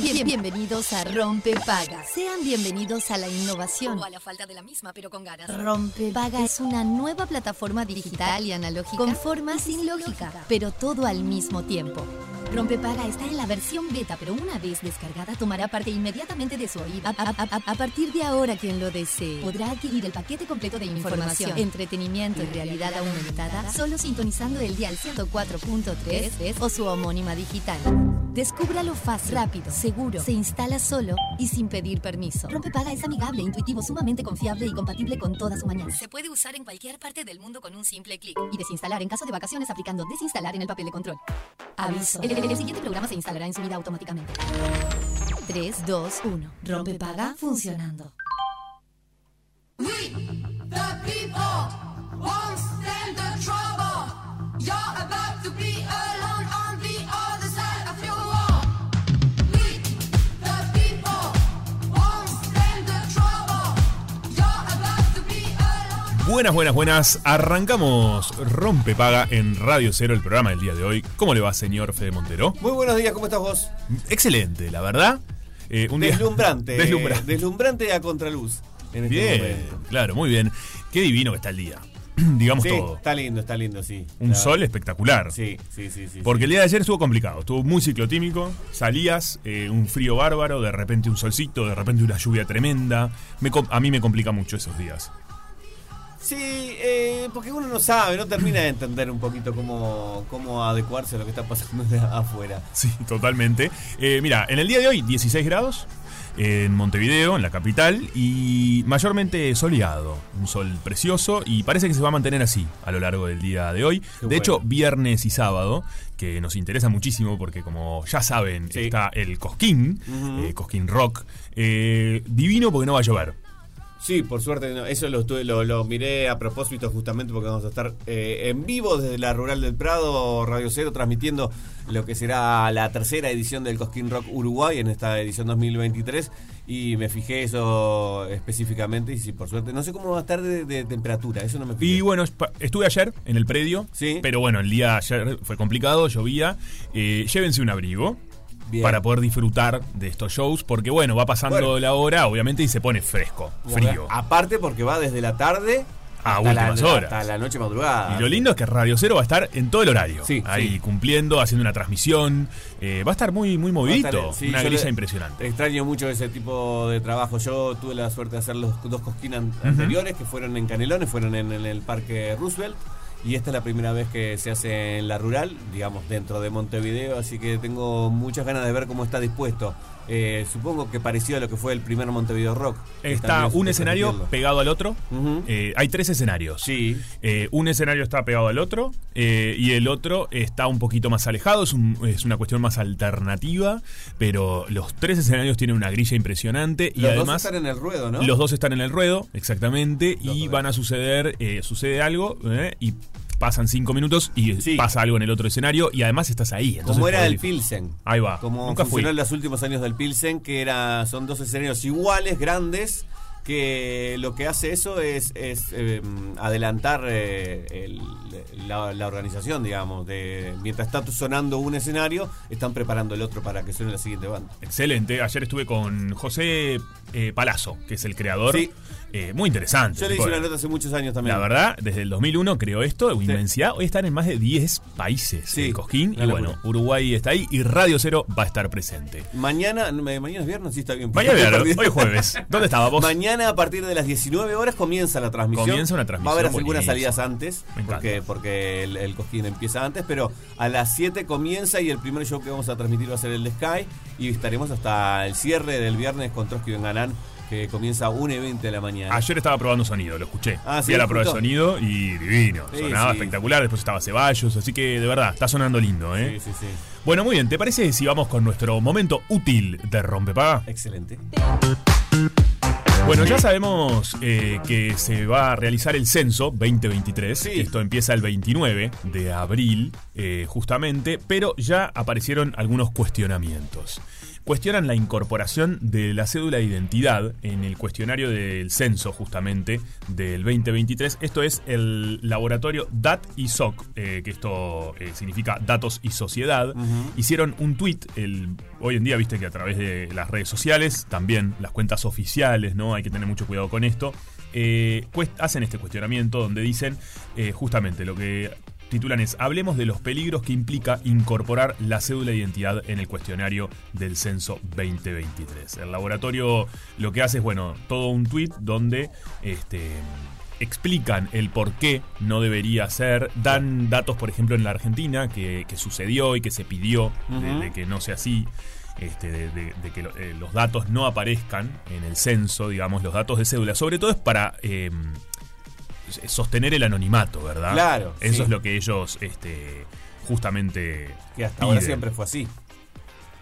Bien, bien, bienvenidos a Rompe Paga. Sean bienvenidos a la innovación. O a la falta de la misma, pero con ganas. Rompe Paga es una nueva plataforma digital y analógica con forma sin lógica, pero todo al mismo tiempo. Rompe Paga está en la versión beta, pero una vez descargada tomará parte inmediatamente de su oído. A, a- a- a partir de ahora, quien lo desee podrá adquirir el paquete completo de información, entretenimiento y realidad aumentada solo sintonizando el dial 104.3 o su homónima digital. Descúbralo fácil, rápido, seguro, se instala solo y sin pedir permiso. Rompepaga es amigable, intuitivo, sumamente confiable y compatible con todas sus mañanas. Se puede usar en cualquier parte del mundo con un simple clic. Y desinstalar en caso de vacaciones aplicando desinstalar en el papel de control. Aviso. El, el- el siguiente programa se instalará en su vida automáticamente. 3, 2, 1. Rompepaga funcionando. We, the people, won't stand the trouble. You're about Buenas, buenas, buenas. Arrancamos Rompe Paga en Radio Cero, el programa del día de hoy. ¿Cómo le va, señor Fede Montero? Muy buenos días, ¿cómo estás vos? Excelente, la verdad. Eh, un día- Deslumbrante. Deslumbrante. Deslumbrante a contraluz. En este Bien, momento. claro, muy bien. Qué divino que está el día. Digamos Sí, todo. está lindo, está lindo, sí. Un sol espectacular. Sí, sí, sí, sí. Porque el día de ayer estuvo complicado, estuvo muy ciclotímico, salías, eh, un frío bárbaro, de repente un solcito, de repente una lluvia tremenda. Me a mí me complica mucho esos días. Sí, eh, porque uno no sabe, no termina de entender un poquito cómo, cómo adecuarse a lo que está pasando afuera. Sí, totalmente. Eh, mira, en el día de hoy 16 grados en Montevideo, en la capital, y mayormente soleado. Un sol precioso y parece que se va a mantener así a lo largo del día de hoy. Qué de bueno. hecho, viernes y sábado, que nos interesa muchísimo porque como ya saben, Sí. está el Cosquín, eh, Cosquín Rock, eh, divino porque no va a llover. Sí, por suerte, no, eso lo, estuve, lo, lo miré a propósito justamente porque vamos a estar eh, en vivo desde la Rural del Prado, Radio Cero, transmitiendo lo que será la tercera edición del Cosquín Rock Uruguay en esta edición 2023 y me fijé eso específicamente y sí, por suerte, no sé cómo va a estar de, de temperatura, eso no me fijé. Y bueno, estuve ayer en el predio, Sí. pero bueno, el día ayer fue complicado, llovía. Eh, llévense un abrigo. Bien. Para poder disfrutar de estos shows, porque bueno, va pasando Bueno. la hora, obviamente, y se pone fresco, frío. Aparte porque va desde la tarde A hasta la, últimas horas. hasta la noche madrugada. Y lo lindo es que Radio Cero va a estar en todo el horario. Sí, ahí sí. cumpliendo, haciendo una transmisión. Eh, va a estar muy, muy movidito. estar- sí, una grilla impresionante. Extraño mucho ese tipo de trabajo. Yo tuve la suerte de hacer los dos cosquinas anteriores que fueron en Canelones, fueron en, en el Parque Roosevelt. Y esta es la primera vez que se hace en la rural, digamos, dentro de Montevideo. Así que tengo muchas ganas de ver cómo está dispuesto. Eh, supongo que parecido a lo que fue el primer Montevideo Rock. Está también un se escenario pegado al otro. Eh, hay tres escenarios. Sí. Eh, un escenario está pegado al otro y el otro está un poquito más alejado. Es, un- es una cuestión más alternativa, pero los tres escenarios tienen una grilla impresionante y Los además dos están en el ruedo, ¿no? los dos están en el ruedo, exactamente, Los y van a suceder, sucede algo y pasan cinco minutos y Sí. pasa algo en el otro escenario y además estás ahí. Como era podés el disfrutar. Pilsen. Ahí va. Como Nunca fui. funcionó en los últimos años del Pilsen, que era son dos escenarios iguales, grandes, que lo que hace eso es, es, eh, adelantar eh, el- la, la organización, digamos. De, mientras está sonando un escenario, están preparando el otro para que suene la siguiente banda. Excelente. Ayer estuve con José eh, Palazzo, que es el creador. Sí. Eh, muy interesante. Yo le hice una nota hace muchos años también. La verdad, desde el 2001 creó esto, una inmensidad. Hoy están en más de 10 países Sí, el Cosquín. Y bueno, Uruguay está ahí y Radio Cero va a estar presente. Mañana, mañana es viernes, sí está bien. Mañana, Perdí. hoy jueves. ¿Dónde estábamos? Mañana a partir de las 19 horas comienza la transmisión. Comienza una transmisión Va a haber algunas salidas antes, porque, porque el, el Cosquín empieza antes, pero a las 7 comienza y el primer show que vamos a transmitir va a ser el de Sky y estaremos hasta el cierre del viernes con Trotsky Benganán, que comienza a 1 y 20 de la mañana. Ayer estaba probando sonido, lo escuché. Ah, Fui ¿sí? a la prueba de sonido y divino. Sí, Sonaba sí. espectacular. Después estaba Ceballos. Así que de verdad, está sonando lindo, ¿eh? Sí, sí, sí. Bueno, muy bien. ¿Te parece si vamos con nuestro momento útil de Rompepaga? Excelente. Bueno, ya sabemos eh, que se va a realizar el censo 2023. Sí. Esto empieza el 29 de abril, eh, justamente, pero ya aparecieron algunos cuestionamientos. Cuestionan la incorporación de la cédula de identidad en el cuestionario del censo justamente del 2023. Esto es el laboratorio DAT y SOC, eh, que esto eh, significa Datos y Sociedad. Hicieron un tweet, el, hoy en día viste que a través de las redes sociales, también las cuentas oficiales, ¿no? Hay que tener mucho cuidado con esto. eh, hacen este cuestionamiento donde dicen eh, justamente lo que titulan es Hablemos de los peligros que implica incorporar la cédula de identidad en el cuestionario del censo 2023. El laboratorio lo que hace es, bueno, todo un tweet donde este, explican el por qué no debería ser, dan datos, por ejemplo, en la Argentina, que, que sucedió y que se pidió de- que no sea así. Este, de, de- de que lo- eh, los datos no aparezcan en el censo, digamos, los datos de cédula. Sobre todo es para eh, sostener el anonimato, ¿verdad? Claro, Eso sí. es lo que ellos este, justamente. Que hasta ahora siempre fue así.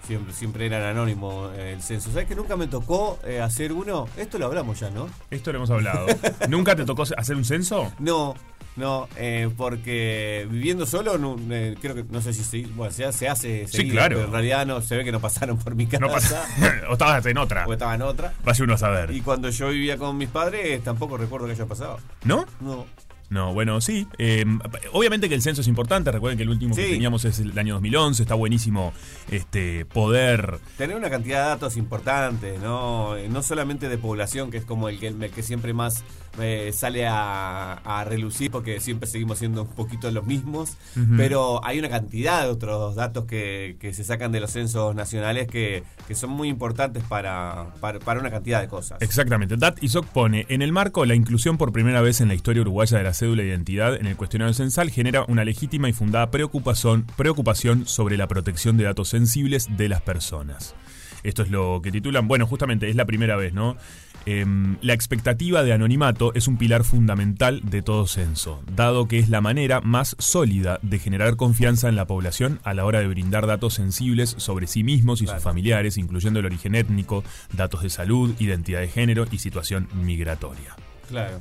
Siempre, siempre eran anónimos eh, el censo. ¿Sabes que nunca me tocó eh, hacer uno? Esto lo hablamos ya, ¿no? Esto lo hemos hablado. ¿Nunca te tocó hacer un censo? No, no, eh, porque viviendo solo, no, eh, creo que, no sé si se, bueno, se, se hace Sí, seguido, claro. pero en realidad no, se ve que no pasaron por mi casa. No pasa. o estabas en otra. O estaba en otra. Vaya uno a saber. Y cuando yo vivía con mis padres, tampoco recuerdo que haya pasado. ¿No? No. No, bueno, sí. Eh, obviamente que el censo es importante. Recuerden que el último que Sí. teníamos es el año 2011. Está buenísimo este, poder. Tener una cantidad de datos importantes, ¿no? Eh, No solamente de población, que es como el que, el que siempre más eh, sale a, a relucir, porque siempre seguimos siendo un poquito los mismos, pero hay una cantidad de otros datos que, que se sacan de los censos nacionales que, que son muy importantes para, para, para una cantidad de cosas. Exactamente. DAT ISOC pone, en el marco, la inclusión por primera vez en la historia uruguaya de la cédula de identidad en el cuestionario censal genera una legítima y fundada preocupación, preocupación sobre la protección de datos sensibles de las personas. Esto es lo que titulan, bueno, justamente es la primera vez, ¿no? Em, la expectativa de anonimato es un pilar fundamental de todo censo, dado que es la manera más sólida de generar confianza en la población a la hora de brindar datos sensibles sobre sí mismos y Claro. sus familiares, incluyendo el origen étnico, datos de salud, identidad de género y situación migratoria. Claro.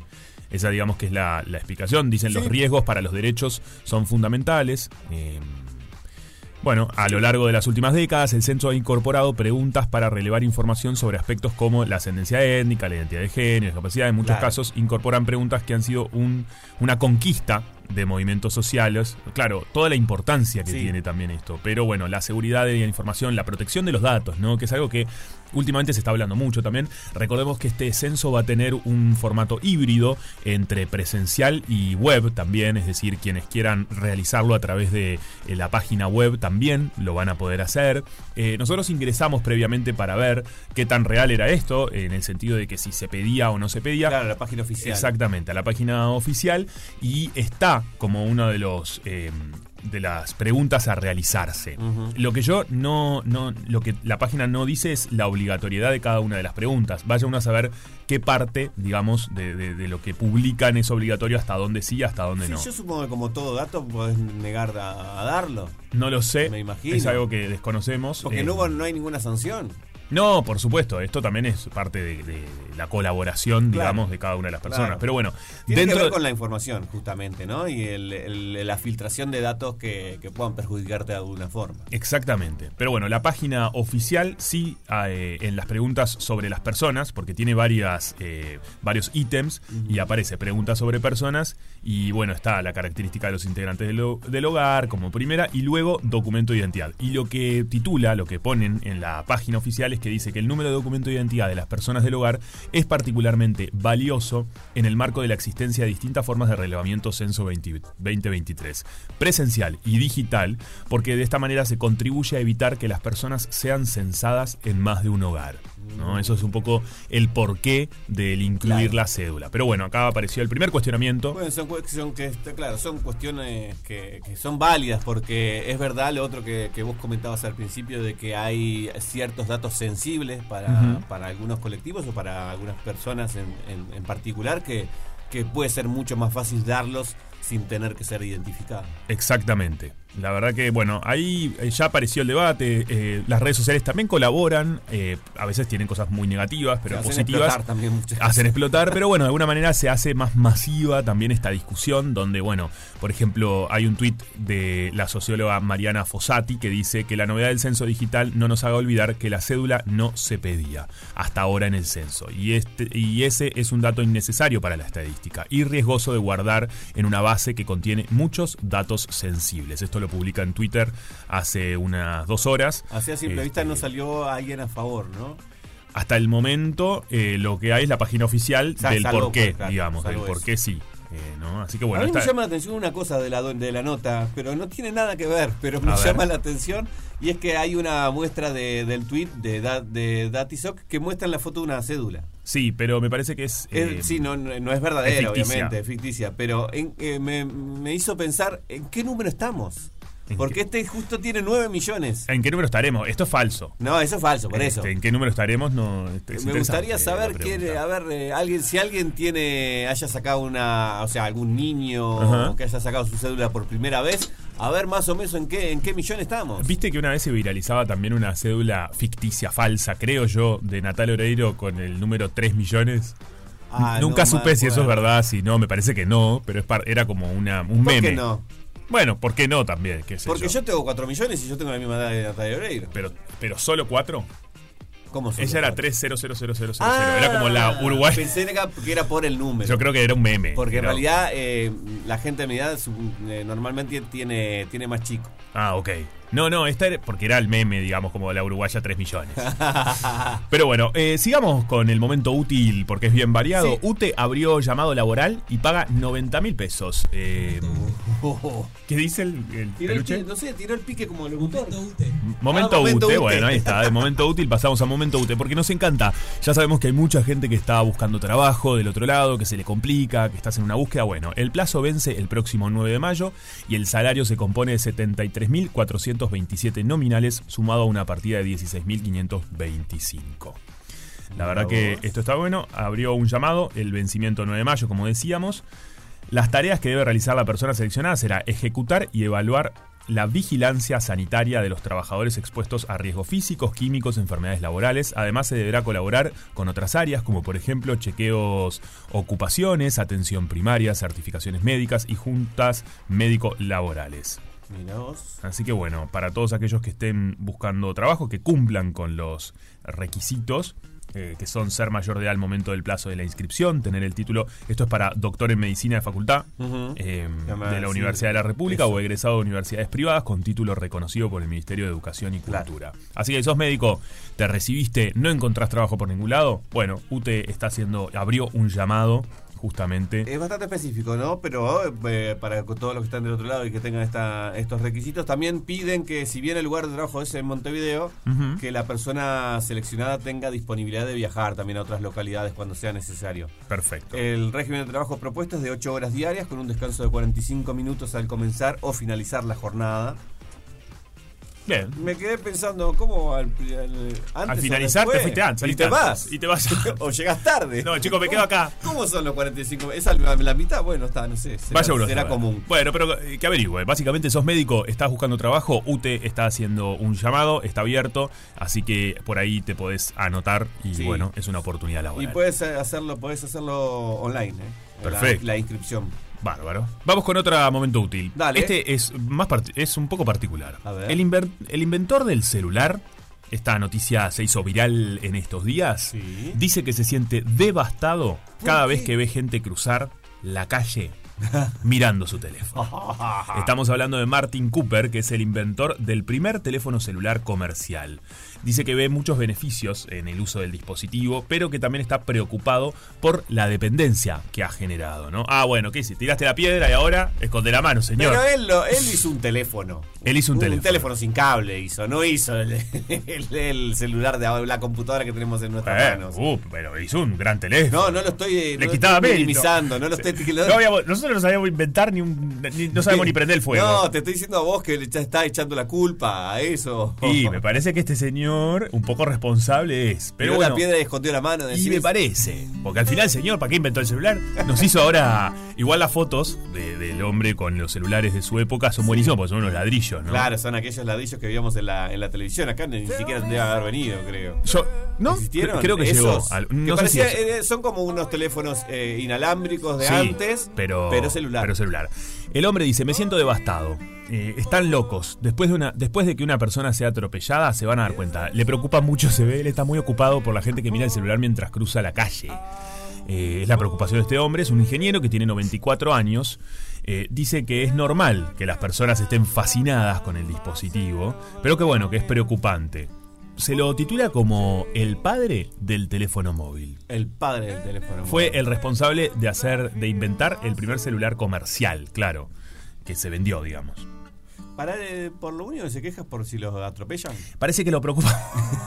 Esa digamos que es la, la explicación. Dicen los riesgos para los derechos son fundamentales. Eh, bueno, a lo largo de las últimas décadas, el censo ha incorporado preguntas para relevar información sobre aspectos como la ascendencia étnica, la identidad de género, discapacidad. En muchos Claro. casos incorporan preguntas que han sido un- una conquista de movimientos sociales. Claro, toda la importancia que Sí. tiene también esto. Pero bueno, la seguridad de la información, la protección de los datos, ¿no? Que es algo que últimamente se está hablando mucho también. Recordemos que este censo va a tener un formato híbrido entre presencial y web también, es decir, quienes quieran realizarlo a través de eh, la página web también lo van a poder hacer. Eh, nosotros ingresamos previamente para ver qué tan real era esto, en el sentido de que si se pedía o no se pedía. Claro, la página oficial. Exactamente, a la página oficial y está como uno de los eh, de las preguntas a realizarse. Lo que yo no, no, lo que la página no dice es la obligatoriedad de cada una de las preguntas. Vaya uno a saber qué parte, digamos, de, de- de lo que publican es obligatorio, hasta dónde sí, hasta dónde Sí, no. yo supongo que como todo dato podés negar a, a darlo. No lo sé, Me imagino. es algo que desconocemos. Porque Eh, no, hubo- no hay ninguna sanción. No, por supuesto, esto también es parte de, de la colaboración, Claro. digamos, de cada una de las personas. Claro. Pero bueno, Tiene dentro que ver con la información, justamente, ¿no? Y el- el- la filtración de datos que, que puedan perjudicarte de alguna forma. Exactamente. Pero bueno, la página oficial sí, eh, en las preguntas sobre las personas, porque tiene varias, eh, varios ítems y aparece preguntas sobre personas y bueno, está la característica de los integrantes del, del hogar como primera y luego documento de identidad. Y lo que titula, lo que ponen en la página oficial es que dice que el número de documento de identidad de las personas del hogar es particularmente valioso en el marco de la existencia de distintas formas de relevamiento censo 20 2023, presencial y digital, porque de esta manera se contribuye a evitar que las personas sean censadas en más de un hogar. ¿No? Eso es un poco el porqué del incluir Claro. la cédula. Pero bueno, acá apareció el primer cuestionamiento. Bueno, son, son que, claro, son cuestiones que, que son válidas porque es verdad lo otro que, que vos comentabas al principio de que hay ciertos datos sensibles para, para algunos colectivos o para algunas personas en, en- en particular que, que puede ser mucho más fácil darlos sin tener que ser identificados. Exactamente. La verdad que, bueno, ahí eh, ya apareció el debate. eh, las redes sociales también colaboran. eh, a veces tienen cosas muy negativas, pero hacen positivas. explotar también muchas Hacen explotar, pero bueno, de alguna manera se hace más masiva también esta discusión. Donde, bueno, por ejemplo, hay un tuit de la socióloga Mariana Fossati que dice que la novedad del censo digital no nos haga olvidar que la cédula no se pedía hasta ahora en el censo. Y, este, y ese es un dato innecesario para la estadística y riesgoso de guardar en una base que contiene muchos datos sensibles. Esto lo publica en Twitter hace unas dos horas. Así a simple vista Este, no salió alguien a favor, ¿no? hasta el momento eh, lo que hay es la página oficial del salvo, por qué, claro, digamos, del por eso. qué sí. Eh, ¿no? Así que bueno, a mí me llama la atención una cosa de la, de la nota, pero no tiene nada que ver, pero me A ver. llama la atención y es que hay una muestra de, del tweet de, Da- de Datisoc que muestra la foto de una cédula. sí, pero me parece que es... Eh, sí, no, no no es verdadera, es ficticia. obviamente, es ficticia, pero en- eh, me, me hizo pensar en qué número estamos. ¿En Porque este justo tiene 9 millones. ¿En qué número estaremos? Esto es falso. No, eso es falso, por eso. Este, ¿En qué número estaremos? No, este, es Me gustaría saber quién, a ver, eh, alguien, si alguien tiene, haya sacado una, o sea, algún niño que haya sacado su cédula por primera vez, a ver más o menos en qué, en qué millón estamos. Viste que una vez se viralizaba también una cédula ficticia, falsa, creo yo, de Natal Oreiro con el número 3 millones. Ah, Nunca no supe si eso es verdad, si no, me parece que no, pero es par- era como una, un ¿Por meme. qué no? Bueno, ¿por qué no también? ¿Qué sé Porque yo. yo tengo 4 millones y yo tengo la misma edad de Natalia Oreiro. Pero, pero solo 4. ¿Cómo son Ella era cuatro? 300000. Ah, era como la Uruguay. Pensé que era- por el número. Yo creo que era un meme. Porque en realidad eh, la gente de mi edad eh, normalmente tiene, tiene más chico. Ah, ok. No, no, esta era porque era el meme, digamos, como la uruguaya 3 millones. Pero bueno, eh, sigamos con el momento útil porque es bien variado. Sí. UTE abrió llamado laboral y paga 90 mil pesos. Eh, ¿Qué dice el, el el no sé, tiró el pique como locutor. Momento, Ah, momento UTE, UTE. bueno, ahí está, de momento útil pasamos a momento UTE, porque nos encanta. Ya sabemos que hay mucha gente que está buscando trabajo del otro lado, que se le complica, que estás en una búsqueda. Bueno, el plazo vence el próximo 9 de mayo y el salario se compone de 73.427 nominales, sumado a una partida de 16.525. La verdad que esto está bueno. Abrió un llamado, el vencimiento 9 de mayo, como decíamos. Las tareas que debe realizar la persona seleccionada será ejecutar y evaluar la vigilancia sanitaria de los trabajadores expuestos a riesgos físicos, químicos, enfermedades laborales. Además, se deberá colaborar con otras áreas, como por ejemplo chequeos ocupaciones, atención primaria, certificaciones médicas y juntas médico-laborales. Así que bueno, para todos aquellos que estén buscando trabajo, que cumplan con los requisitos, eh, que son ser mayor de edad al momento del plazo de la inscripción, tener el título, esto es para doctor en medicina de facultad eh, de la sí, Universidad de la República eso. o egresado de universidades privadas con título reconocido por el Ministerio de Educación y Claro. Cultura. Así que si sos médico, te recibiste, no encontrás trabajo por ningún lado, bueno, UTE está haciendo, abrió un llamado justamente. Es bastante específico, ¿no? Pero eh, para todos los que están del otro lado y que tengan esta, estos requisitos, también piden que si bien el lugar de trabajo es en Montevideo, que la persona seleccionada tenga disponibilidad de viajar también a otras localidades cuando sea necesario. Perfecto. El régimen de trabajo propuesto es de 8 horas diarias con un descanso de 45 minutos al comenzar o finalizar la jornada. Bien. Me quedé pensando, ¿cómo al, al- antes Al o finalizar te fuiste antes. y saliste te antes. vas. Y te vas. o llegas tarde. No, chicos, me quedo acá. ¿Cómo son los 45? ¿Es la, mitad? Bueno, está, no sé. Será, Vaya uno será común. Bueno, pero eh, que averigüe. Básicamente sos médico, estás buscando trabajo, UTE está haciendo un llamado, está abierto, así que por ahí te podés anotar y Sí. bueno, es una oportunidad Y laboral. puedes hacerlo, puedes hacerlo online, ¿eh? Perfecto. La, la inscripción. Bárbaro. Vamos con otro momento útil. Dale. Este es más es un poco particular. A ver. El, inventor del celular, esta noticia se hizo viral en estos días, Sí. dice que se siente devastado cada ¿Por vez que ve gente cruzar la calle mirando su teléfono. Estamos hablando de Martin Cooper, que es el inventor del primer teléfono celular comercial. Dice que ve muchos beneficios en el uso del dispositivo, pero que también está preocupado por la dependencia que ha generado, ¿no? Ah, bueno, ¿qué hiciste? Tiraste la piedra y ahora esconde la mano, señor. Pero él, lo- él hizo un teléfono. Él hizo un teléfono. Un teléfono sin cable hizo, no hizo el, el- el celular de la computadora que tenemos en nuestras Eh, manos. uh, pero hizo un gran teléfono. No, no lo estoy, Le quitaba minimizando, no lo estoy No habíamos- nosotros no sabemos inventar ni un. ni- no sabemos ni prender el fuego. No, te estoy diciendo a vos que le ya está echando la culpa a eso. Y me parece que este señor, un poco responsable es. Pero bueno. la piedra y escondió la mano. Y me parece, porque al final, señor, ¿para qué inventó el celular? Nos hizo ahora, igual las fotos de- del hombre con los celulares de su época son buenísimos porque son unos ladrillos, ¿no? Claro, son aquellos ladrillos que veíamos en la, en la televisión. Acá ni siquiera debe haber venido, creo. Yo, ¿no? ¿Existieron? Creo que llegó. Al- que no si parecía- eso. eh, son como unos teléfonos eh, inalámbricos de Sí, antes, pero, celular. pero celular. El hombre dice, me siento devastado. Eh, están locos. Después de, una, después de que una persona sea atropellada, se van a dar cuenta. Le preocupa mucho, se ve, él está muy ocupado por la gente que mira el celular mientras cruza la calle. Eh, es la preocupación de este hombre, es un ingeniero que tiene 94 años. Eh, dice que es normal que las personas estén fascinadas con el dispositivo, pero que bueno, que es preocupante. Se lo titula como el padre del teléfono móvil. El padre del teléfono. Fue móvil. el responsable de hacer, de inventar el primer celular comercial, claro, que se vendió, digamos. Para, eh, por lo único que se queja es por si los atropellan. Parece que lo preocupa.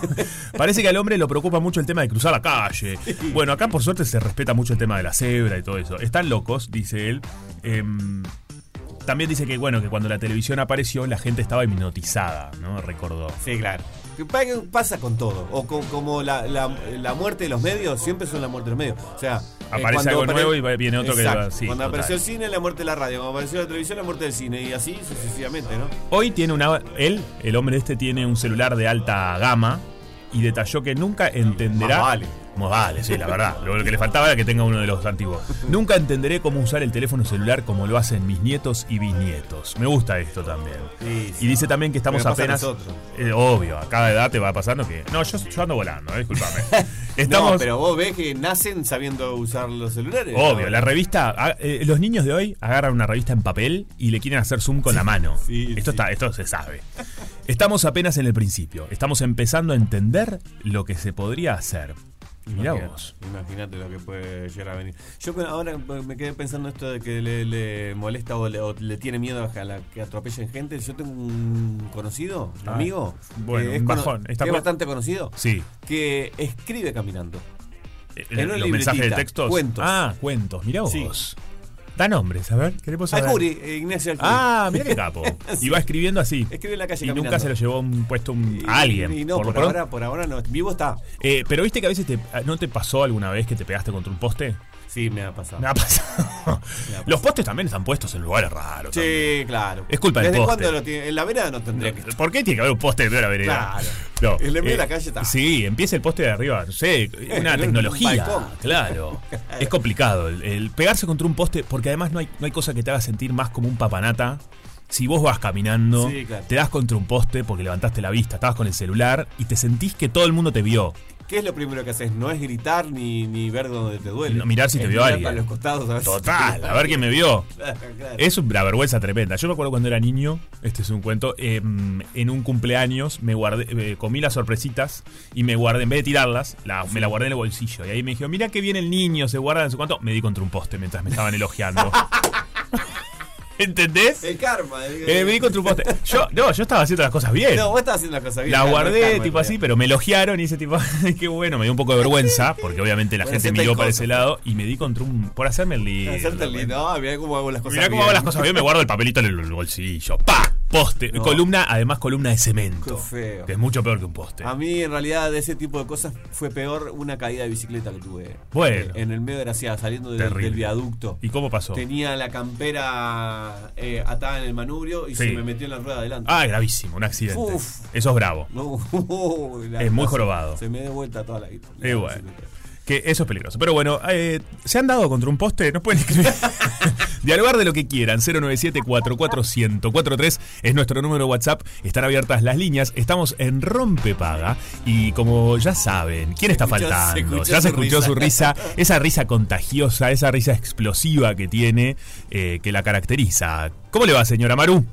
Parece que al hombre lo preocupa mucho el tema de cruzar la calle. Bueno, acá por suerte se respeta mucho el tema de la cebra y todo eso. Están locos, dice él. Em, también dice que bueno, que cuando la televisión apareció la gente estaba hipnotizada, ¿no? Recordó. Sí, claro. Que pa- que pasa con todo. O con- como la, la- la muerte de los medios, siempre son la muerte de los medios. O sea, eh, Aparece algo apare- nuevo y viene otro que Exacto. va- sí, Cuando total. apareció el cine, la muerte de la radio. Cuando apareció la televisión, la muerte del cine. Y así sucesivamente, ¿no? Hoy tiene una. Él, el hombre este, tiene un celular de alta gama y detalló que nunca entenderá. Vale. Más vale, sí, la verdad. Lo que le faltaba era que tenga uno de los antiguos. Nunca entenderé cómo usar el teléfono celular como lo hacen mis nietos y bisnietos. Me gusta esto también. Sí, sí. Y dice también que estamos apenas. Eh, obvio, a cada edad te va pasando que. No, yo, yo ando volando, eh, disculpame. Estamos. No, pero vos ves que nacen sabiendo usar los celulares. Obvio, ¿no? la revista. ah, eh, los niños de hoy agarran una revista en papel y le quieren hacer zoom con la mano. esto está, esto se sabe. Estamos apenas en el principio. Estamos empezando a entender lo que se podría hacer. Mirá Imagínate, vos. Imagínate lo que puede llegar a venir. Yo ahora me quedé pensando esto de que le, le molesta o le, o le tiene miedo a la que atropellen gente. Yo tengo un conocido, un Ah, amigo, bueno, que es, un bajón. Está que es bastante conocido, Sí. que escribe caminando. Eh, En una los mensajes de textos. cuentos. Ah, cuentos. Mirá vos. Sí. Da nombres, a ver, queremos saber. Alcuri, eh, Ignacio Alcuri. Ah, mira qué capo. Y va escribiendo así. Escribe en la calle Y caminando. nunca se lo llevó un puesto un, Y- a alguien. Y no, por por, ahora, por ahora no. Vivo está. Eh, pero viste que a veces te, ¿no te pasó alguna vez que te pegaste contra un poste? Sí, me ha pasado. Me ha pasado. Los postes también están puestos en lugares raros. también. Sí, claro. Es culpa del ¿Desde poste. cuándo lo tiene? En la vereda no tendría que ¿Por qué tiene que haber un poste de la vereda? Claro. No. En el medio de la calle está. Sí, empieza el poste de arriba. No sé, una En un tecnología. Claro. Es complicado el, el pegarse contra un poste, porque además no hay, no hay cosa que te haga sentir más como un papanata. Si vos vas caminando, Sí, claro. te das contra un poste porque levantaste la vista, estabas con el celular y te sentís que todo el mundo te vio. ¿Qué es lo primero que haces? No es gritar ni, ni ver dónde te duele. No, mirar si te vio alguien. para los costados a ver Total, a ver quién me vio. Claro, claro. Es una vergüenza tremenda. Yo me acuerdo cuando era niño, este es un cuento, eh, en un cumpleaños me guardé, eh, comí las sorpresitas y me guardé, en vez de tirarlas, la- me la guardé en el bolsillo. Y ahí me dijeron, mira qué bien el niño, se guarda en su cuánto. Me di contra un poste mientras me estaban elogiando. ¿Entendés? El karma. el- Eh, me di contra un poste. Yo, no, yo estaba haciendo las cosas bien. No, vos estás haciendo la cosa bien. La claro, guardé karma, tipo así, pero me elogiaron y ese tipo, qué bueno, me dio un poco de vergüenza, porque obviamente la Bueno, gente miró para ese lado y me di contra un. por hacerme el lindo. Hacerte el lindo. Ah, mirá cómo hago las cosas Mirá cómo bien. hago las cosas bien, me guardo el papelito en el bolsillo. ¡Pa! Poste. No. Columna, además columna de cemento. Qué feo. Que es mucho peor que un poste. A mí, en realidad, de ese tipo de cosas fue peor una caída de bicicleta que tuve. Bueno. En el medio de Gracia, saliendo del- viaducto. ¿Y cómo pasó? Tenía la campera eh, atada en el manubrio y Sí. se me metió en la rueda adelante. Ah, gravísimo, un accidente. Uf. Eso es bravo. No, la- Es muy la- jorobado. Se me dio vuelta toda la guita. Eh, bueno. Que eso es peligroso. Pero bueno, eh, ¿se han dado contra un poste? Nos pueden escribir. Dialogar de lo que quieran. 097-44143 es nuestro número de WhatsApp. Están abiertas las líneas. Estamos en Rompepaga. Y como ya saben, ¿quién está escuchó- faltando? ya se escuchó risa. su risa. Esa risa contagiosa, esa risa explosiva que tiene, eh, que la caracteriza. ¿Cómo le va, señora Maru?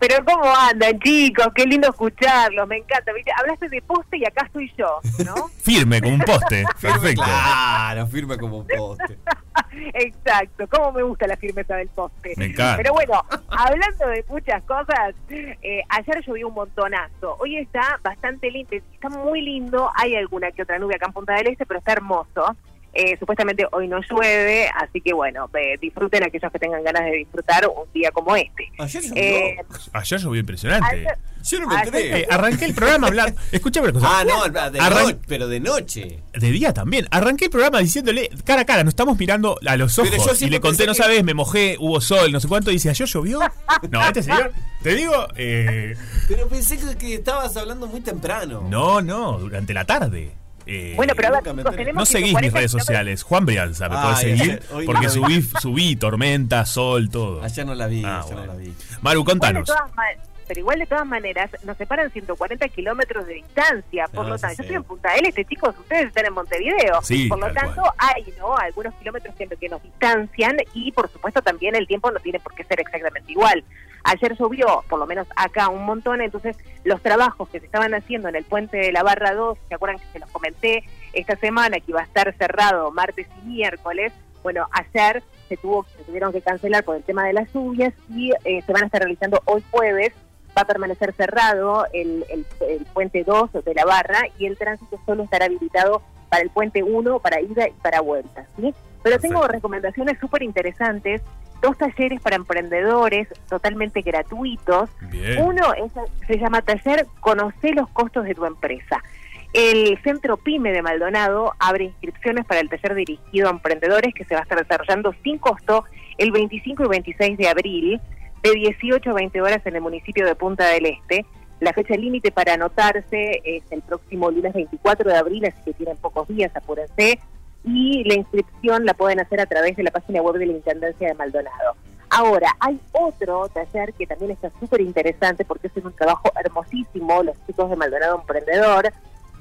Pero ¿cómo andan, chicos? Qué lindo escucharlos, me encanta. ¿viste? Hablaste de poste y acá estoy yo, ¿no? Firme como un poste. Perfecto. Claro, firme como un poste. Exacto, cómo me gusta la firmeza del poste. Me encanta. Pero bueno, hablando de muchas cosas, eh, ayer llovió un montonazo. Hoy está bastante lindo, está muy lindo. Hay alguna que otra nube acá en Punta del Este, pero está hermoso. Eh, supuestamente hoy no llueve, así que bueno, eh, disfruten aquellos que tengan ganas de disfrutar un día como este. Ayer llovió. Eh, Ayer llovió impresionante. ayer- Yo no me ayer- enteré. Eh, arranqué el programa hablando. Escuchame una cosa. Ah, no, de Arran- no- pero de noche. De día también. Arranqué el programa diciéndole cara a cara, nos estamos mirando a los Pero yo ojos. Y le conté, no que- sabes, me mojé, hubo sol, no sé cuánto. Y dice, ¿ayer llovió? No, este señor, te digo, eh, Pero pensé que, que estabas hablando muy temprano. no, no, durante la tarde. Eh, Bueno, pero a ver, no seguís mis 140 redes sociales. Juan Brialza, me Ah, podés seguir. Hoy Porque no subí, subí tormenta, sol, todo. Ayer no la vi, Ah, ayer bueno. no la vi. Maru, Igual de contanos. pero igual de todas maneras nos separan 140 kilómetros de distancia. Por Ah, lo sí, tanto, yo sí. estoy en Punta del Este, chicos, ustedes están en Montevideo. Sí, por lo tanto, cual. hay no algunos kilómetros que nos distancian y, por supuesto, también el tiempo no tiene por qué ser exactamente igual. Ayer llovió, por lo menos acá, un montón, entonces los trabajos que se estaban haciendo en el puente de la Barra 2, ¿se acuerdan que se los comenté esta semana que iba a estar cerrado martes y miércoles? Bueno, ayer se tuvo se tuvieron que cancelar por el tema de las lluvias y eh, se van a estar realizando hoy jueves. Va a permanecer cerrado el, el- el puente 2 de la barra y el tránsito solo estará habilitado para el puente 1, para ida y para vuelta. ¿sí? Pero tengo recomendaciones súper interesantes, dos talleres para emprendedores totalmente gratuitos. Bien. Uno es, se llama Taller Conoce los costos de tu empresa. El Centro PYME de Maldonado abre inscripciones para el taller dirigido a emprendedores que se va a estar desarrollando sin costo el 25 y 26 de abril de 18 a 20 horas en el municipio de Punta del Este. La fecha límite para anotarse es el próximo lunes 24 de abril, así que tienen pocos días, apúrense. Y la inscripción la pueden hacer a través de la página web de la Intendencia de Maldonado. Ahora, hay otro taller que también está súper interesante porque es un trabajo hermosísimo, los chicos de Maldonado Emprendedor.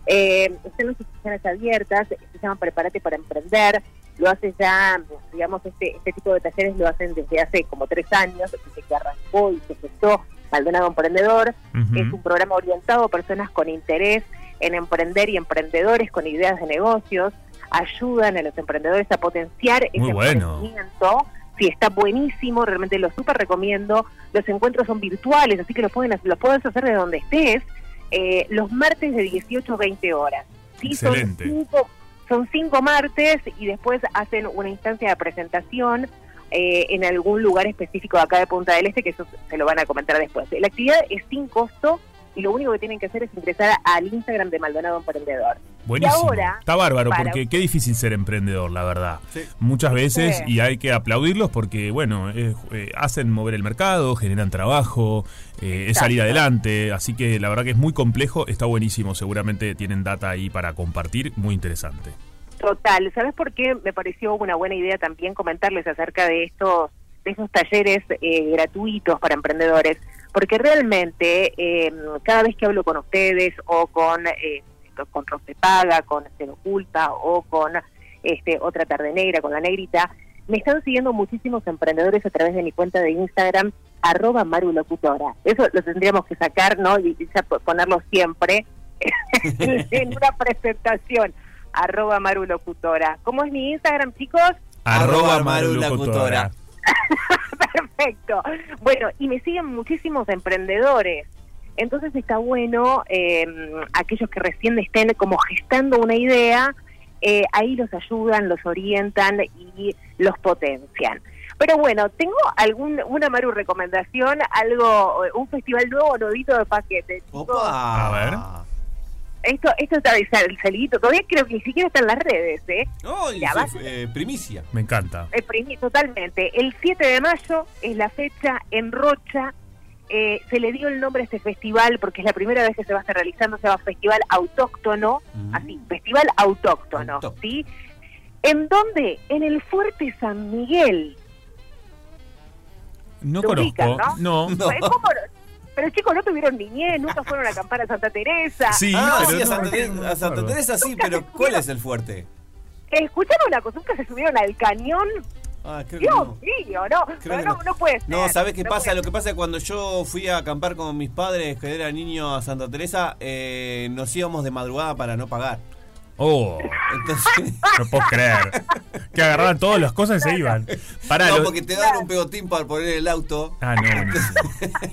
Eh, están las inscripciones abiertas, se llama Prepárate para Emprender. Lo hace ya, digamos, este, este tipo de talleres lo hacen desde hace como tres años, desde que arrancó y se gestó Maldonado Emprendedor. Ujú. Es un programa orientado a personas con interés en emprender y emprendedores con ideas de negocios. Ayudan a los emprendedores a potenciar Muy ese bueno. emprendimiento. Sí, está buenísimo, realmente lo súper recomiendo. Los encuentros son virtuales, así que los, pueden, los puedes hacer de donde estés. Eh, los martes de 18 a 20 horas. Sí, son cinco, son cinco martes y después hacen una instancia de presentación eh, en algún lugar específico de acá de Punta del Este, que eso se lo van a comentar después. La actividad es sin costo y lo único que tienen que hacer es ingresar al Instagram de Maldonado Emprendedor. Buenísimo. Y ahora, Está bárbaro, para- porque qué difícil ser emprendedor, la verdad. Sí. Muchas veces, Sí. y hay que aplaudirlos porque, bueno, eh, eh, hacen mover el mercado, generan trabajo, eh, es salir adelante. Así que la verdad que es muy complejo, está buenísimo. Seguramente tienen data ahí para compartir, muy interesante. Total, ¿sabes por qué me pareció una buena idea también comentarles acerca de estos de esos talleres eh, gratuitos para emprendedores? Porque realmente eh, cada vez que hablo con ustedes o con eh, con Rosepaga, con Cero Culpa o con este otra tarde negra, con la negrita, me están siguiendo muchísimos emprendedores a través de mi cuenta de Instagram arroba marulocutora. Eso lo tendríamos que sacar, ¿no? Y, y ponerlo siempre en una presentación. Arroba marulocutora. ¿Cómo es mi Instagram, chicos? Arroba Maru Maru Locutora. Perfecto. Bueno, y me siguen muchísimos emprendedores. Entonces está bueno eh, aquellos que recién estén como gestando una idea, eh, ahí los ayudan, los orientan y los potencian. Pero bueno, tengo algún una Maru recomendación, algo, un festival nuevo, nuevito de paquete. chicos. Opa. A ver. Esto, esto está sal- salidito, todavía creo que ni siquiera está en las redes, ¿eh? Va. eh, primicia. Me encanta. Eh, primi- totalmente. El 7 de mayo es la fecha en Rocha. Eh, se le dio el nombre a este festival porque es la primera vez que se va a estar realizando, se llama Festival Autóctono, Mm. así, Festival Autóctono, Autóctono. ¿sí? ¿En dónde? En el Fuerte San Miguel. No conozco. ubican, no. No. ¿cómo no? Pero chicos, no tuvieron niñez, nunca fueron a acampar a Santa Teresa. Sí, Ah, sí, a Santa, no Teresa, a Santa. Teresa sí, pero ¿cuál es el fuerte? ¿Escucharon una cosa? ¿Nunca se subieron al cañón? Ah, creo que Dios no. mío, no, Creo no, que no, no. no puede ser. No, ¿sabes qué no pasa? Lo que pasa es que cuando yo fui a acampar con mis padres, que era niño a Santa Teresa, eh, nos íbamos de madrugada para no pagar. Oh, Entonces, no puedo creer. Que agarraban todas las cosas y se iban. Pará, no, lo- porque te dan un pegotín para poner el auto. Ah, no, buenísimo.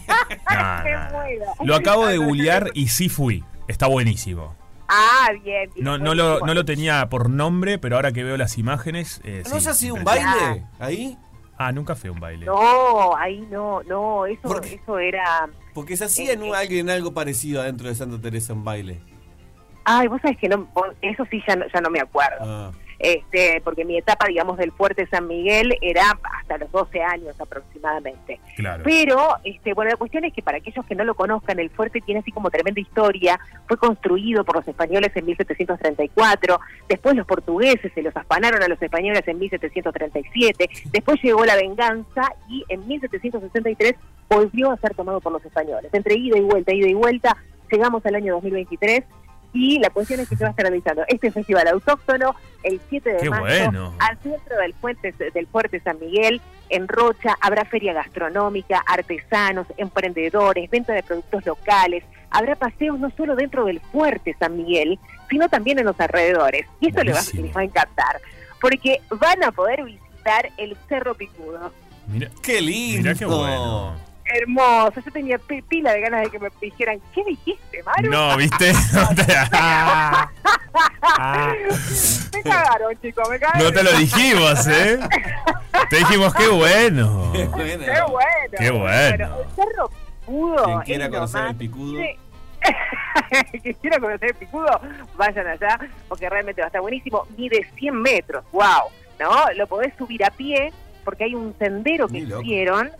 No, no. Lo acabo de googlear y sí fui. Está buenísimo. Ah, bien. bien, No, no, lo, no lo tenía por nombre, pero ahora que veo las imágenes. eh, ¿No sí, se hacía un impresionante. baile ahí? Ah, nunca fue un baile. No, ahí no, no, eso, eso era... Porque se hacía en un- alguien algo parecido adentro de Santa Teresa un baile. Ay, vos sabés que no, eso sí ya no, ya no me acuerdo. Ah. Este, porque mi etapa, digamos, del Fuerte San Miguel era hasta los 12 años aproximadamente. Claro. Pero, este, bueno, la cuestión es que para aquellos que no lo conozcan, el fuerte tiene así como tremenda historia. Fue construido por los españoles en 1734, después los portugueses se los afanaron a los españoles en 1737, después llegó la venganza y en 1763 volvió a ser tomado por los españoles. Entre ida y vuelta, ida y vuelta, llegamos al año 2023 y la cuestión es que se va a estar realizando este festival autóctono el 7 de Qué marzo bueno. al centro del, Fuente, del Fuerte San Miguel, en Rocha, habrá feria gastronómica, artesanos, emprendedores, venta de productos locales, habrá paseos no solo dentro del Fuerte San Miguel, sino también en los alrededores. Y esto les va, Buenísimo. les va a encantar, porque van a poder visitar el Cerro Picudo. Mira, ¡Qué lindo! mira qué bueno. Hermoso, yo tenía pi- pila de ganas de que me dijeran, ¿qué dijiste, Maru? No, ¿viste? No te, Ah. Me cagaron, chicos, me cagaron. No te lo dijimos, ¿eh? Te dijimos, qué bueno. Qué bueno. Qué bueno. Qué bueno. el Cerro Picudo. Quien quiera conocer el picudo. Sí. Quien quiera conocer el picudo, vayan allá, porque realmente va a estar buenísimo. Mide 100 metros, wow, ¿no? Lo podés subir a pie, porque hay un sendero que hicieron,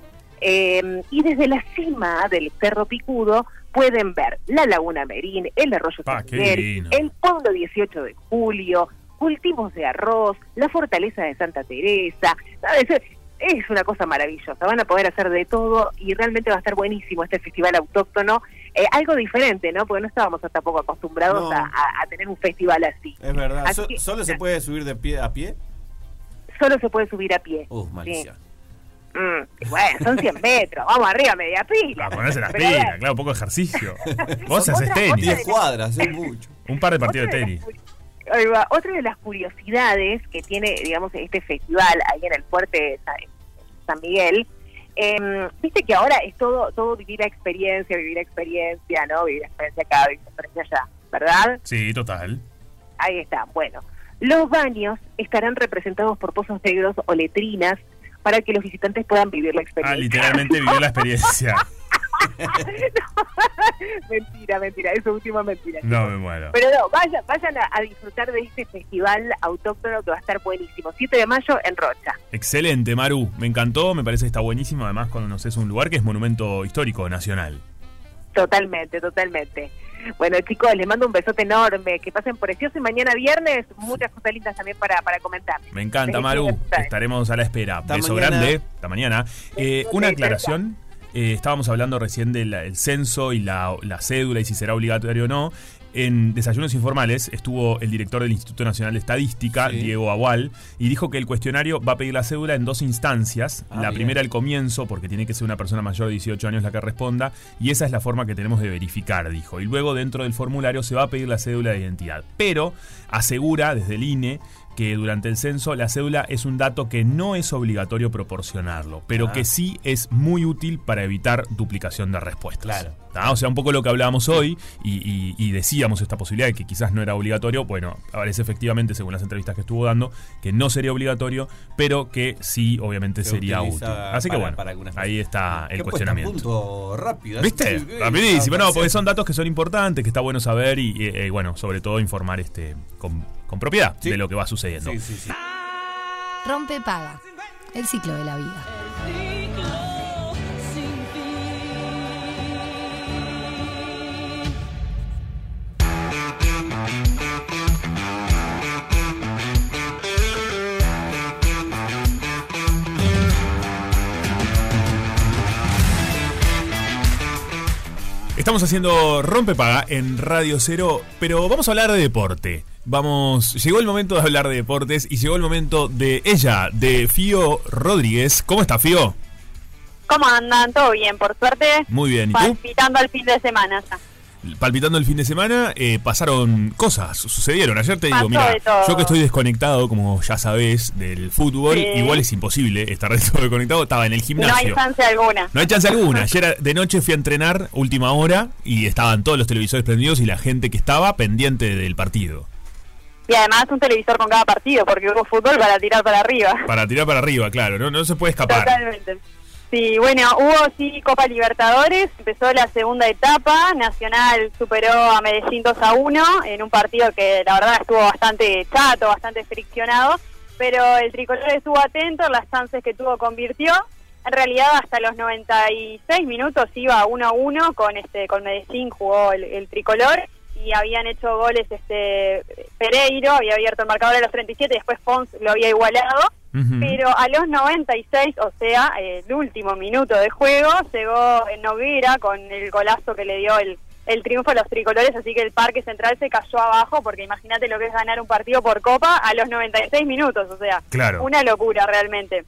eh, y desde la cima del Cerro Picudo pueden ver la Laguna Merín, el Arroyo Ah, el pueblo 18 de julio, cultivos de arroz, la fortaleza de Santa Teresa. ¿sabes? Es una cosa maravillosa. Van a poder hacer de todo y realmente va a estar buenísimo este festival autóctono. Eh, algo diferente, ¿no? Porque no estábamos hasta poco acostumbrados No. a, a- a tener un festival así. Es verdad. Así So- que- ¿Solo se puede subir de pie a pie? Solo se puede subir a pie. Uh, malicia. Mm, bueno, son 100 metros. Vamos arriba, media pila. A ponerse las pilas, claro, un poco de ejercicio. Vos haces tenis. de 10 cuadras, es mucho. Un par de partidos de tenis. las va. Otra de las curiosidades que tiene, digamos, este festival ahí en el fuerte de Sa- San Miguel, em, viste que ahora es todo todo vivir la experiencia, vivir la experiencia, ¿no? Vivir la experiencia acá, vivir la experiencia allá, ¿verdad? Sí, total. Ahí está. Bueno, los baños estarán representados por pozos negros o letrinas para que los visitantes puedan vivir la Ah, experiencia. literalmente vivió la experiencia. mentira, mentira, es mentira. No me muero. Pero no, vayan, vayan a, a disfrutar de este festival autóctono que va a estar buenísimo. 7 de mayo en Rocha. Excelente, Maru. Me encantó, me parece que está buenísimo. Además, conoces un lugar que es monumento histórico nacional. Totalmente, totalmente. Bueno, chicos, les mando un besote enorme. Que pasen precioso y mañana viernes muchas cosas lindas también para, para comentar. Me encanta, Maru. Estaremos a la espera. Hasta Beso mañana. grande. Hasta mañana. Eh, una aclaración. Eh, estábamos hablando recién del el censo y la, la cédula y si será obligatorio o no. En Desayunos Informales estuvo el director del Instituto Nacional de Estadística, Sí. Diego Agual, y dijo que el cuestionario va a pedir la cédula en dos instancias. Ah, la bien. primera al comienzo, porque tiene que ser una persona mayor de 18 años la que responda, y esa es la forma que tenemos de verificar, dijo. Y luego dentro del formulario se va a pedir la cédula de identidad. Pero asegura desde el INE que durante el censo la cédula es un dato que no es obligatorio proporcionarlo, pero Ah. que sí es muy útil para evitar duplicación de respuestas. Claro. ¿Tá? O sea, un poco lo que hablábamos hoy y, y- y decíamos esta posibilidad de que quizás no era obligatorio. Bueno, parece efectivamente, según las entrevistas que estuvo dando, que no sería obligatorio, pero que sí, obviamente Se sería útil. Así que bueno, para ahí está el cuestionamiento. punto rápido. ¿Viste? Sí, sí, Rapidísimo, no, porque son datos que son importantes, que está bueno saber y, eh, eh, bueno, sobre todo informar este con, con propiedad Sí. de lo que va sucediendo. Sí, sí, sí. Rompe paga. El ciclo de la vida. Estamos haciendo Rompepaga en Radio Cero, pero vamos a hablar de deporte. Vamos, llegó el momento de hablar de deportes y llegó el momento de ella, de Fío Rodríguez. ¿Cómo está Fío? ¿Cómo andan? ¿Todo bien? Por suerte, Muy bien, ¿y tú? palpitando al fin de semana ya. palpitando el fin de semana, eh, pasaron cosas, sucedieron. Ayer te digo, mira, yo que estoy desconectado, como ya sabés, del fútbol, Sí. igual es imposible estar del todo desconectado. Estaba en el No hay gimnasio. chance alguna. No hay chance alguna. Ayer de noche fui a entrenar, última hora, y estaban todos los televisores prendidos y la gente que estaba pendiente del partido. Y además un televisor con cada partido, porque hubo fútbol para tirar para arriba. Para tirar para arriba, claro, no, no se puede escapar. Totalmente. Sí, bueno, hubo sí Copa Libertadores, empezó la segunda etapa, Nacional superó a Medellín 2 a 1 en un partido que la verdad estuvo bastante chato, bastante friccionado, pero el tricolor estuvo atento, las chances que tuvo convirtió. En realidad hasta los 96 minutos iba 1 a 1 con este con Medellín jugó el, el tricolor y habían hecho goles este Pereiro, había abierto el marcador a los 37 y después Pons lo había igualado. Pero a los 96, o sea, el último minuto de juego, llegó Noguera con el golazo que le dio el, el triunfo a los tricolores, así que el Parque Central se cayó abajo, porque imagínate lo que es ganar un partido por Copa a los 96 minutos, o sea, Claro. una locura realmente.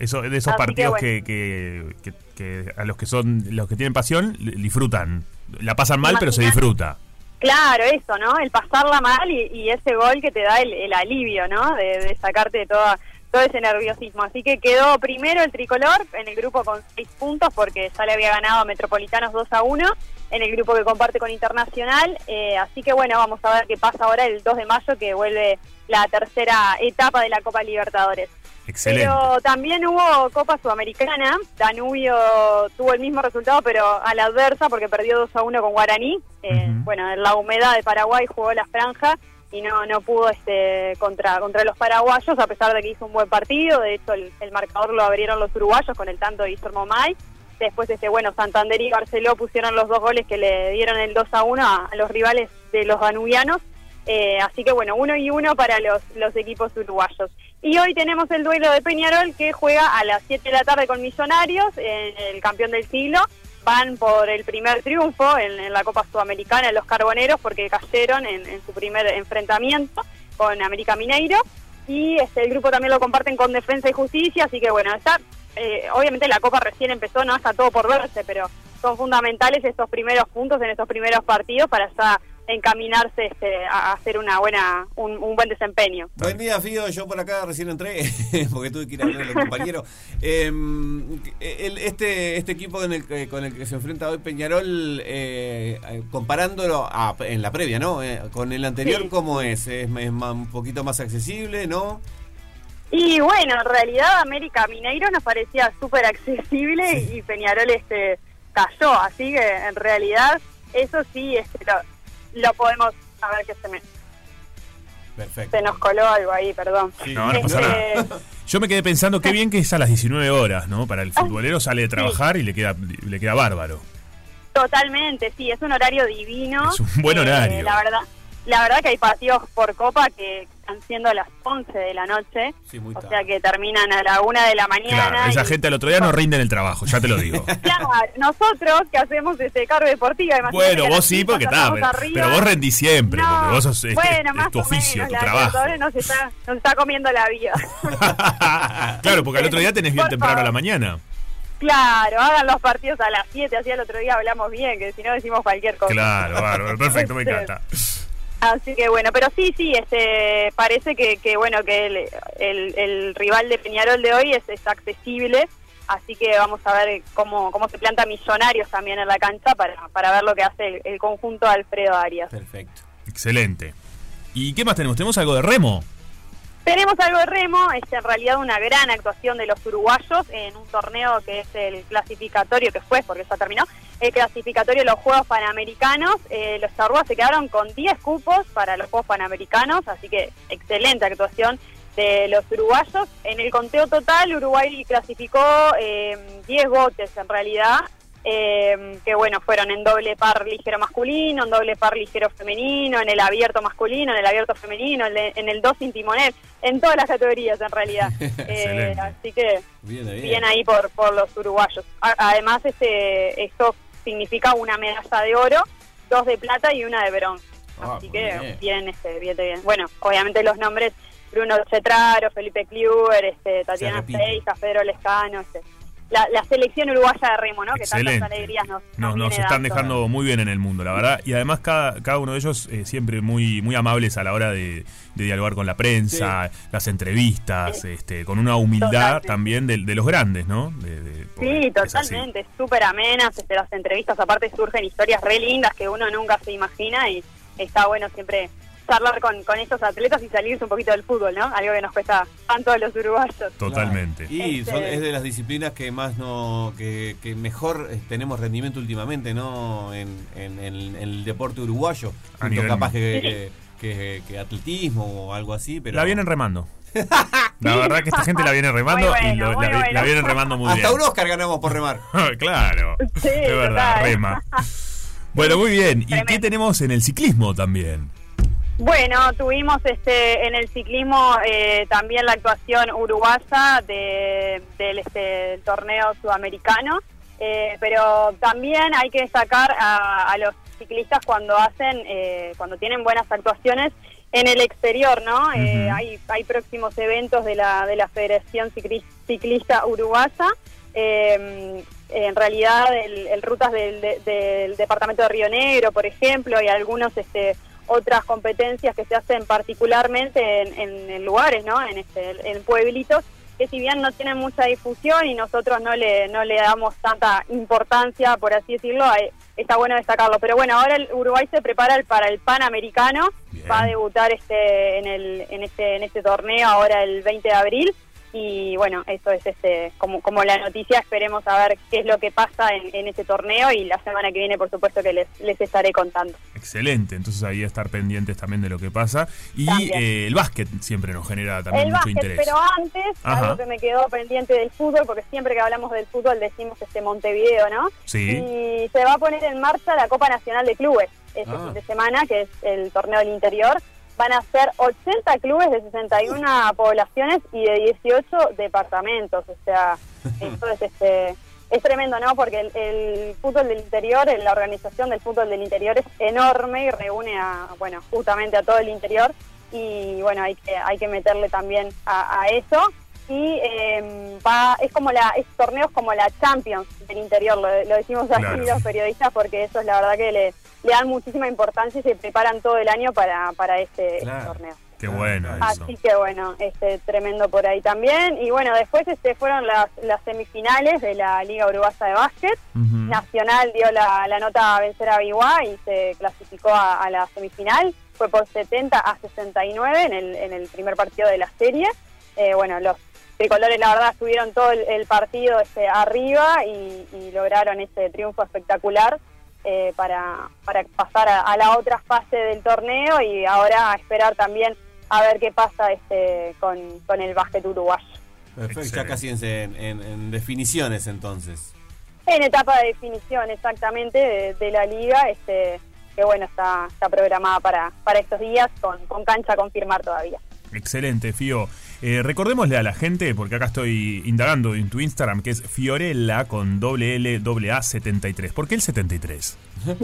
Eso, de esos Así que partidos bueno. que, que- que- a los que son los que tienen pasión disfrutan. La pasan mal, pero se disfruta. Claro, eso, ¿no? El pasarla mal y, y ese gol que te da el, alivio, ¿no? De, de sacarte de toda, todo ese nerviosismo. Así que quedó primero el tricolor en el grupo con seis puntos porque ya le había ganado a Metropolitanos 2 a 1 en el grupo que comparte con Internacional. Eh, así que bueno, vamos a ver qué pasa ahora el 2 de mayo que vuelve la tercera etapa de la Copa Libertadores. Excelente. Pero también hubo Copa Sudamericana. Danubio tuvo el mismo resultado, pero a la adversa, porque perdió 2 a 1 con Guaraní. Eh. Bueno, en la humedad de Paraguay jugó la franja y no no pudo este contra contra los paraguayos, a pesar de que hizo un buen partido. De hecho, el, el marcador lo abrieron los uruguayos con el tanto de Guillermo May. Después, este bueno, Santander y Barceló pusieron los dos goles que le dieron el 2 a 1 a, a los rivales de los danubianos. Eh, así que bueno, uno y uno para los, los equipos uruguayos. Y hoy tenemos el duelo de Peñarol que juega a las 7 de la tarde con Millonarios, el campeón del siglo. Van por el primer triunfo en, en la Copa Sudamericana los Carboneros porque cayeron en, en su primer enfrentamiento con América Mineiro. Y este, el grupo también lo comparten con Defensa y Justicia, así que bueno, está, eh, obviamente la Copa recién empezó, no está todo por verse, pero son fundamentales estos primeros puntos en estos primeros partidos para ya encaminarse este, a hacer una buena un, un buen desempeño. Buen día, Fío. Yo por acá recién entré porque tuve que ir a ver a los compañeros. Eh, el- este, este equipo con el, que- con el que se enfrenta hoy Peñarol, eh, eh, comparándolo a- en la previa, ¿no? Eh, con el anterior, Sí. ¿cómo es? ¿Es, es más- un poquito más accesible, no? Y bueno, en realidad América Mineiro nos parecía súper accesible Sí. y Peñarol este cayó, así que en realidad eso sí este, lo, lo podemos a ver que se me Perfecto. se nos coló algo ahí, perdón. Sí. No, no pasa Este, nada. Yo me quedé pensando qué bien que es a las 19 horas, ¿no? Para el futbolero sale de trabajar y le queda le queda bárbaro. Totalmente, sí, es un horario divino. Es un buen Eh, horario. la verdad, la verdad que hay partidos por copa que están siendo a las 11 de la noche, Sí, muy o tarde. sea que terminan a la una de la mañana. Claro, esa y- gente al otro día no rinde en el trabajo, ya te lo digo. Claro, nosotros que hacemos este cargo deportiva, imagínate Bueno, vos sí, porque está, pero, pero vos rendís siempre, No, porque vos sos es, bueno, es más tu o oficio, menos, tu trabajo. Nos está, nos está comiendo la vida. claro, porque al otro día tenés bien Por temprano a la mañana. claro, hagan los partidos a las 7, así el otro día hablamos bien, que si no decimos cualquier cosa. Claro, bárbaro, perfecto, me Este, encanta. Así que bueno, pero sí, sí, este, parece que, que bueno que el, el, el rival de Peñarol de hoy es, es accesible, así que vamos a ver cómo, cómo se planta Millonarios también en la cancha para, para ver lo que hace el, el conjunto de Alfredo Arias. Perfecto. Excelente. ¿Y qué más tenemos? ¿Tenemos algo de remo? Tenemos algo de remo, es en realidad una gran actuación de los uruguayos en un torneo que es el clasificatorio, que fue, porque ya terminó, el clasificatorio de los Juegos Panamericanos. Eh, los charrúas se quedaron con 10 cupos para los Juegos Panamericanos, así que excelente actuación de los uruguayos. En el conteo total, Uruguay clasificó eh, 10 botes en realidad, eh, que bueno, fueron en doble par ligero masculino, en doble par ligero femenino, en el abierto masculino, en el abierto femenino, en el, en el dos sin timonel, en todas las categorías en realidad. Eh, así que Bien, bien. bien ahí por, por los uruguayos. Además, este, esto significa una medalla de oro, dos de plata y una de bronce. Ah, Así que bien. bien, este, bien, bien. Bueno, obviamente los nombres Bruno Cetraro, Felipe Kluber, este, Tatiana. Seija, Pedro Lescano, este, la, la selección uruguaya de remo, ¿no? Que Excelente. tantas alegrías nos, están dejando muy bien en el mundo, la verdad. Y además cada, cada uno de ellos eh, siempre muy, muy amables a la hora de, de dialogar con la prensa, las entrevistas, este, con una humildad Totalmente. también de, de los grandes, ¿no? De- de- Sí, totalmente, súper amenas, este, las entrevistas aparte surgen historias re lindas que uno nunca se imagina y está bueno siempre charlar con, con estos atletas y salirse un poquito del fútbol, ¿no? Algo que nos cuesta tanto a los uruguayos. Totalmente. Y Este- son- es de las disciplinas que más no que, que mejor eh, tenemos rendimiento últimamente, ¿no? En, en- en- en el deporte uruguayo. A nivel- capaz que, que, que- que atletismo o algo así, pero La vienen remando. La verdad que esta gente la viene remando y lo- la, bueno. la vienen remando muy hasta bien. un Oscar ganamos por remar. claro. Sí, es verdad, total. rema. Bueno, muy bien. ¿Y qué tenemos en el ciclismo también? Bueno, tuvimos este en el ciclismo eh, también la actuación uruguaya de- del este, torneo sudamericano, eh, pero también hay que destacar a, a los ciclistas cuando hacen, eh, cuando tienen buenas actuaciones en el exterior, ¿no? Eh, hay, hay próximos eventos de la, de la Federación Cicli- Ciclista Uruguaya. eh, en realidad, el, el rutas del, de- del departamento de Río Negro, por ejemplo, y algunos este, otras competencias que se hacen particularmente en, en- en lugares, ¿no? En, este, en pueblitos que si bien no tienen mucha difusión y nosotros no le no le damos tanta importancia, por así decirlo, está bueno destacarlo. Pero bueno, ahora el Uruguay se prepara el- para el Panamericano, Bien. va a debutar este en el en este en este torneo ahora el 20 de abril y bueno, eso es este como como la noticia, esperemos a ver qué es lo que pasa en, en ese torneo y la semana que viene por supuesto que les les estaré contando. Excelente, entonces ahí a estar pendientes también de lo que pasa. Y eh, el básquet siempre nos genera también el mucho básquet, interés. pero antes, Ajá. algo que me quedó pendiente del fútbol, porque siempre que hablamos del fútbol decimos este Montevideo, ¿no? Sí. Y se va a poner en marcha la Copa Nacional de Clubes este Ah. fin de semana, que es el torneo del interior. Van a ser 80 clubes de 61 poblaciones y de 18 departamentos. O sea, esto es este es tremendo, ¿no? Porque el, el fútbol del interior, la organización del fútbol del interior es enorme y reúne a, bueno, justamente a todo el interior y bueno, hay que hay que meterle también a, a eso y eh, va es como la es torneos como la Champions del interior, lo, lo decimos así Claro. los periodistas porque eso es la verdad que le, le dan muchísima importancia y se preparan todo el año para para este, este torneo. Qué bueno eso. Así que bueno, este tremendo por ahí también. Y bueno, después este fueron las, las semifinales de la Liga Uruguaya de Básquet. Nacional dio la, la nota a vencer a Biguá y se clasificó a, a la semifinal. Fue por 70 a 69 en el, en el primer partido de la serie. Eh, bueno, los tricolores la verdad estuvieron todo el, el partido este, arriba y, y lograron ese triunfo espectacular eh, para, para pasar a, a la otra fase del torneo y ahora a esperar también a ver qué pasa este con, con el básquet uruguayo. Perfecto, ya casi en, en- en definiciones entonces. En etapa de definición exactamente de, de la liga, este que bueno, está, está programada para, para estos días con, con cancha a confirmar todavía. Excelente, Fío. Eh, recordémosle a la gente, porque acá estoy indagando en tu Instagram, que es Fiorella con doble L, doble A 73. ¿Por qué el 73?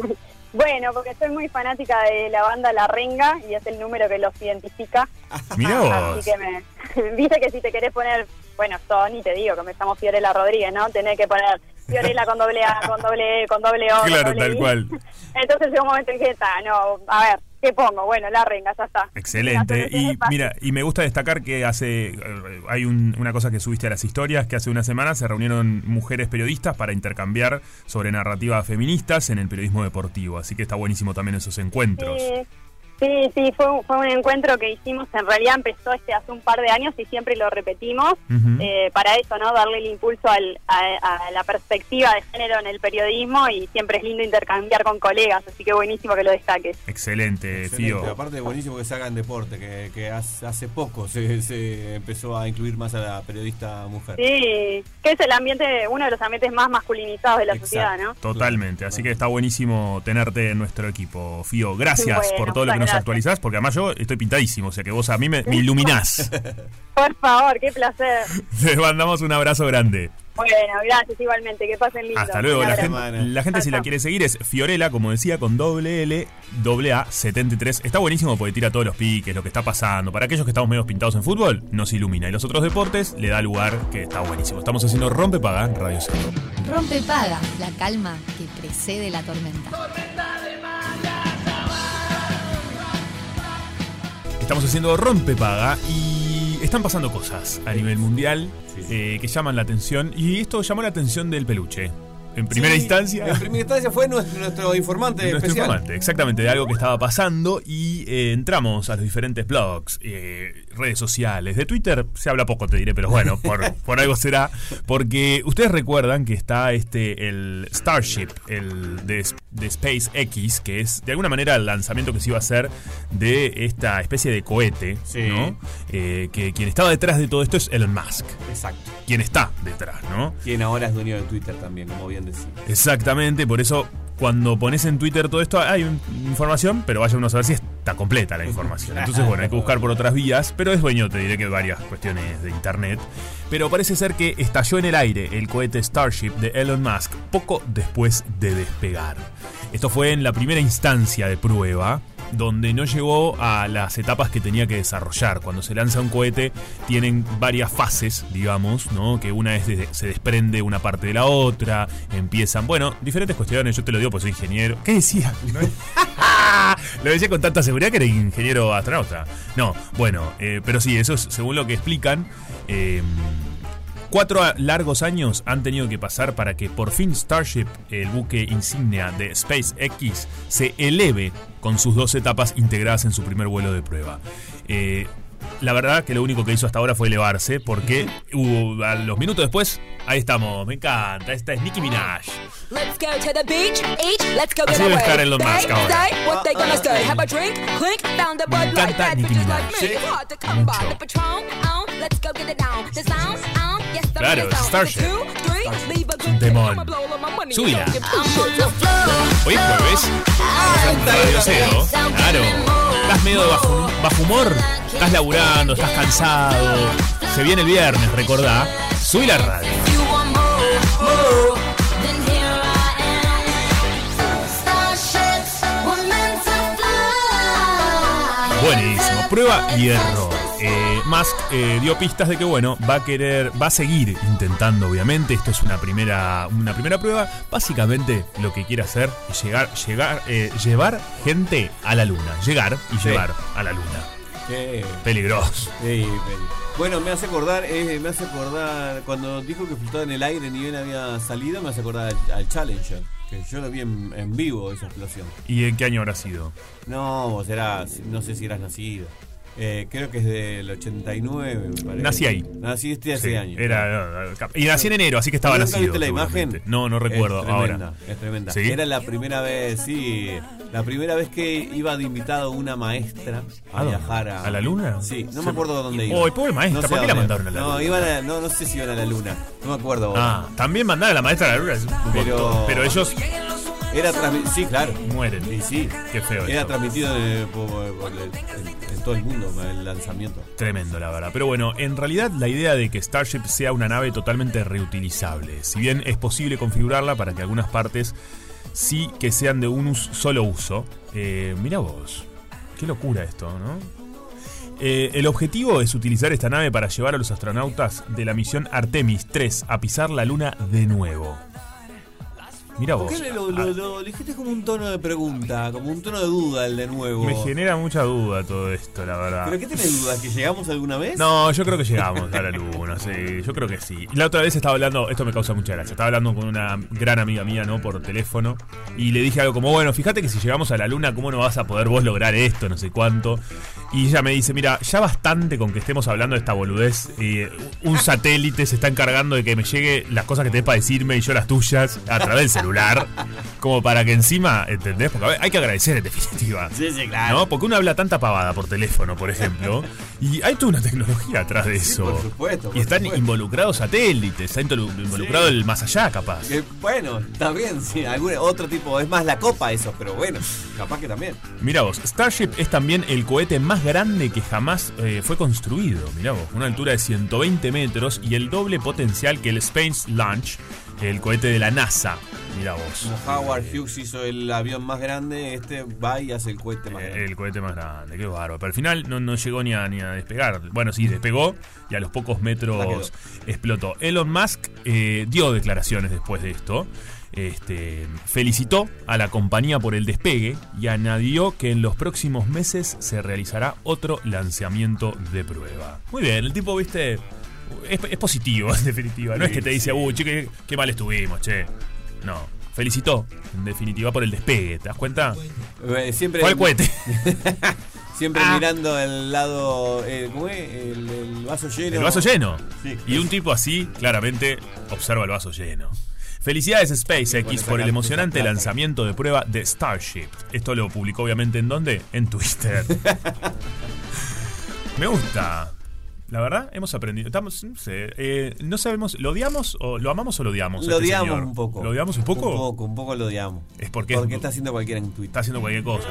Bueno, porque soy muy fanática de la banda La Renga y es el número que los identifica. Mirá vos. Así que me, viste que si te querés poner, bueno, Sony te digo que me llamo Fiorella Rodríguez, ¿no? Tenés que poner Fiorella con doble A, con doble E, con doble O. Claro, doble tal I. cual. Entonces llegó un momento en que está, no, a ver, ¿qué pongo? Bueno, La Renga, ya está. Excelente. Y mira, y me gusta destacar que hace eh, hay un- una cosa que subiste a las historias, que hace una semana se reunieron mujeres periodistas para intercambiar sobre narrativas feministas en el periodismo deportivo. Así que está buenísimo también esos encuentros. Sí, sí, sí, fue, un- fue un encuentro que hicimos, en realidad empezó este hace un par de años y siempre lo repetimos, eh, para eso, ¿no? Darle el impulso al- a, a la perspectiva de género en el periodismo y siempre es lindo intercambiar con colegas, así que buenísimo que lo destaques. Excelente, Excelente. Fío. Aparte, buenísimo que se haga en deporte, que, que hace, hace poco se, se empezó a incluir más a la periodista mujer. Sí, que es el ambiente, uno de los ambientes más masculinizados de la Exacto. sociedad, ¿no? Totalmente, así que está buenísimo tenerte en nuestro equipo, Fío. Gracias Bueno, por todo lo que nos Gracias. actualizás, porque además yo estoy pintadísimo, o sea que vos a mí me, me iluminás. Por favor, qué placer. Te mandamos un abrazo grande. Bueno, gracias igualmente, que pasen lindo. Hasta luego. La gente, la gente si la quiere seguir es Fiorella, como decía, con doble L, doble A, 73. Está buenísimo porque tira todos los piques, lo que está pasando. Para aquellos que estamos medio pintados en fútbol, nos ilumina. Y los otros deportes le da lugar que está buenísimo. Estamos haciendo Rompe Paga en Radio Cero. Rompe paga, la calma que precede la tormenta. Estamos haciendo Rompe Paga y están pasando cosas a nivel mundial eh, que llaman la atención. Y esto llamó la atención del peluche. En primera Sí, instancia. En primera instancia fue nuestro, nuestro informante Nuestro especial. informante, exactamente, de algo que estaba pasando y eh, entramos a los diferentes blogs, eh, redes sociales. De Twitter se habla poco, te diré, pero bueno, por, por algo será. Porque ustedes recuerdan que está este, el Starship, el de, de SpaceX, que es de alguna manera el lanzamiento que se iba a hacer de esta especie de cohete, Sí. ¿no? Eh, que quien estaba detrás de todo esto es Elon Musk. Exacto. Quien está detrás, ¿no? Quien ahora es dueño de Twitter también, como bien Exactamente, por eso cuando pones en Twitter todo esto hay información, pero vaya uno a saber si está completa la información. Entonces, bueno, hay que buscar por otras vías, pero es dueño, te diré que varias cuestiones de internet. Pero parece ser que estalló en el aire el cohete Starship de Elon Musk poco después de despegar. Esto fue en la primera instancia de prueba, donde no llegó a las etapas que tenía que desarrollar. Cuando se lanza un cohete, tienen varias fases, digamos, ¿no? Que una es de- se desprende una parte de la otra, empiezan, bueno, diferentes cuestiones. Yo te lo digo porque soy ingeniero. ¿Qué decía? ¿No? lo decía con tanta seguridad que era ingeniero astronauta. No, bueno, eh, pero sí, eso es según lo que explican. eh, Cuatro largos años han tenido que pasar para que por fin Starship, el buque insignia de SpaceX, se eleve con sus dos etapas integradas en su primer vuelo de prueba. Eh, la verdad que lo único que hizo hasta ahora fue elevarse, porque hubo- a los minutos después, ahí estamos, me encanta, esta es Nicki Minaj. Let's go to the beach, each, let's go Así debe estar Elon Musk ahora. Me encanta Nicki Minaj. Sí. Mucho. Claro. Starship. A un temón. Súbila. Hoy es jueves, claro. Estás medio de bajo, bajo humor, estás laburando, estás cansado. Se viene el viernes, recordá. Subí la radio. Buenísimo, prueba y error. Eh, Musk eh, dio pistas de que bueno, va a querer, va a seguir intentando, obviamente. Esto es una primera, una primera prueba. Básicamente lo que quiere hacer es llegar, llegar, eh, llevar gente a la luna. Llegar y Sí. llevar a la luna. Peligroso. Sí. Bueno, me hace acordar, eh, me hace acordar cuando dijo que flotaba en el aire ni bien había salido, me hace acordar al, al Challenger, que yo lo vi en, en vivo esa explosión. ¿Y en qué año habrá sido? No, vos eras, no sé si eras nacido. Eh, creo que es del 89, me parece. Nací ahí. Nací este hace Sí, años. Era, no, no, y nací en enero, así que estaba ¿Nunca nacido. viste la imagen? No, no recuerdo es tremenda, ahora. Es tremenda. ¿Sí? Era la primera vez, sí, la primera vez que iba de invitado una maestra a, ¿A dónde? viajar a... ¿A la luna? Sí, no Sí. me acuerdo dónde iba. Pobre maestra, sé ¿por qué la mandaron a la no, luna? Iban a- no, no sé si iban a la luna, no me acuerdo. Ah, también mandar a la maestra a la luna. Pero- pero ellos Era sí, claro. mueren. Sí, sí. Qué feo Era transmitido en, todo el mundo el lanzamiento. Tremendo, la verdad. Pero bueno, en realidad la idea de que Starship sea una nave totalmente reutilizable. Si bien es posible configurarla para que algunas partes sí que sean de un solo uso. Eh, mira vos, qué locura esto, ¿no? Eh, el objetivo es utilizar esta nave para llevar a los astronautas de la misión Artemis 3 a pisar la Luna de nuevo. Mira ¿Por vos. qué lo, lo- lo dijiste como un tono de pregunta, como un tono de duda el de nuevo? Me genera mucha duda todo esto, la verdad. ¿Pero qué tenés dudas? ¿Que llegamos alguna vez? No, yo creo que llegamos a la luna, sí, yo creo que sí. La otra vez estaba hablando, esto me causa mucha gracia, estaba hablando con una gran amiga mía, ¿no? Por teléfono, y le dije algo como, bueno, fíjate que si llegamos a la luna, ¿cómo no vas a poder vos lograr esto, no sé cuánto? Y ella me dice, mira, ya bastante con que estemos hablando de esta boludez, eh, un satélite se está encargando de que me llegue las cosas que tenés para decirme y yo las tuyas a través del celular. celular, como para que encima, ¿entendés? Porque a ver, hay que agradecer en definitiva. Sí, sí, claro. ¿No? Porque uno habla tanta pavada por teléfono, por ejemplo, y hay toda una tecnología atrás de eso. por supuesto, por y están supuesto. involucrados satélites, está involucrado el más allá, capaz. Eh, bueno, también, sí, algún otro tipo, es más la copa eso, pero bueno, capaz que también. Mira vos, Starship es también el cohete más grande que jamás eh, fue construido. Mira vos, una altura de 120 metros y el doble potencial que el Space Launch, el cohete de la NASA. Mira vos. Como Howard Hughes hizo el avión más grande, este va y hace el cohete más Eh, grande. El cohete más grande, qué bárbaro. Pero al final no, no llegó ni a, ni a despegar. Bueno, sí, despegó y a los pocos metros explotó. Elon Musk eh, dio declaraciones después de esto. Este, felicitó a la compañía por el despegue y añadió que en los próximos meses se realizará otro lanzamiento de prueba. Muy bien, el tipo, viste, es, es positivo en definitiva. No es que te dice, uy, che, qué, qué mal estuvimos, che. No, felicitó en definitiva por el despegue, ¿te das cuenta? Eh, siempre Fue el cohete. Siempre Ah. mirando el lado, eh, ¿cómo es? El, el vaso lleno. El vaso lleno. Sí. Y un tipo así, claramente, observa el vaso lleno. Felicidades SpaceX por el emocionante lanzamiento de prueba de Starship. Esto lo publicó obviamente en dónde? En Twitter. Me gusta. La verdad, hemos aprendido. Estamos, no sé, eh, no sabemos, ¿lo odiamos o lo amamos o lo odiamos? a Lo este odiamos señor? un poco. ¿Lo odiamos un poco? Un poco, un poco lo odiamos. Es porque, Porque es- está haciendo cualquiera en Twitter. está haciendo cualquier cosa.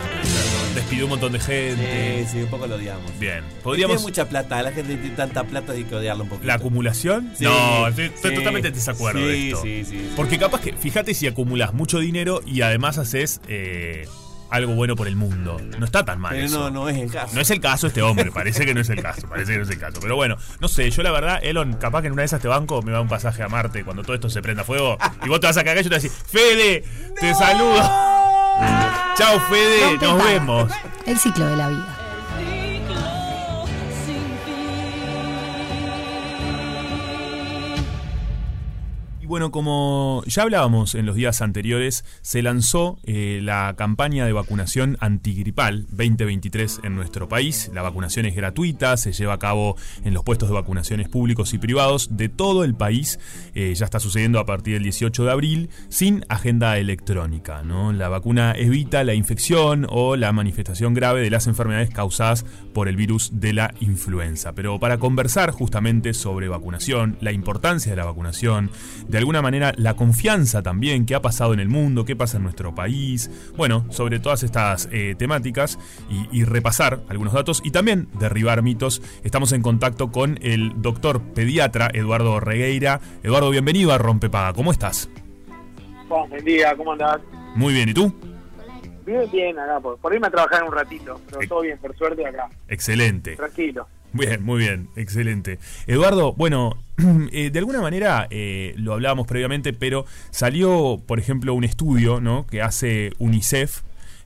Despidió un montón de gente. Sí, sí, un poco lo odiamos. Bien. Tiene Podríamos. mucha plata, la gente tiene tanta plata hay que odiarlo un poquito. ¿La acumulación? Sí, no, estoy, estoy sí. totalmente en desacuerdo de esto. sí, sí, sí. Porque capaz que, fíjate si acumulas mucho dinero y además haces eh, algo bueno por el mundo. No está tan mal. Pero eso. no, no es el caso. No es el caso este hombre, parece que no es el caso, parece que no es el caso. Pero bueno, no sé, yo la verdad, Elon, capaz que en una de esas te banco, me va un pasaje a Marte cuando todo esto se prenda fuego y vos te vas a cagar y yo te voy a decir, Fede, te saludo. Chao Fede, nos vemos. El ciclo de la vida. Bueno, como ya hablábamos en los días anteriores, se lanzó eh, la campaña de vacunación antigripal 2023 en nuestro país. La vacunación es gratuita, se lleva a cabo en los puestos de vacunaciones públicos y privados de todo el país. Eh, ya está sucediendo a partir del 18 de abril sin agenda electrónica. La vacuna evita la infección o la manifestación grave de las enfermedades causadas por el virus de la influenza. Pero para conversar justamente sobre vacunación, la importancia de la vacunación, de alguna manera la confianza también, qué ha pasado en el mundo, qué pasa en nuestro país, bueno, sobre todas estas eh, temáticas y, y repasar algunos datos y también derribar mitos, estamos en contacto con el doctor pediatra Eduardo Regueira. Eduardo, bienvenido a Rompepaga, ¿cómo estás? Bueno, buen día, ¿cómo andás? Muy bien, ¿y tú? Bien, bien, acá, por, por irme a trabajar un ratito, pero todo bien, por suerte acá, Excelente. tranquilo. Bien, muy bien, excelente. Eduardo, bueno, eh, de alguna manera eh, lo hablábamos previamente, pero salió, por ejemplo, un estudio ¿no? que hace UNICEF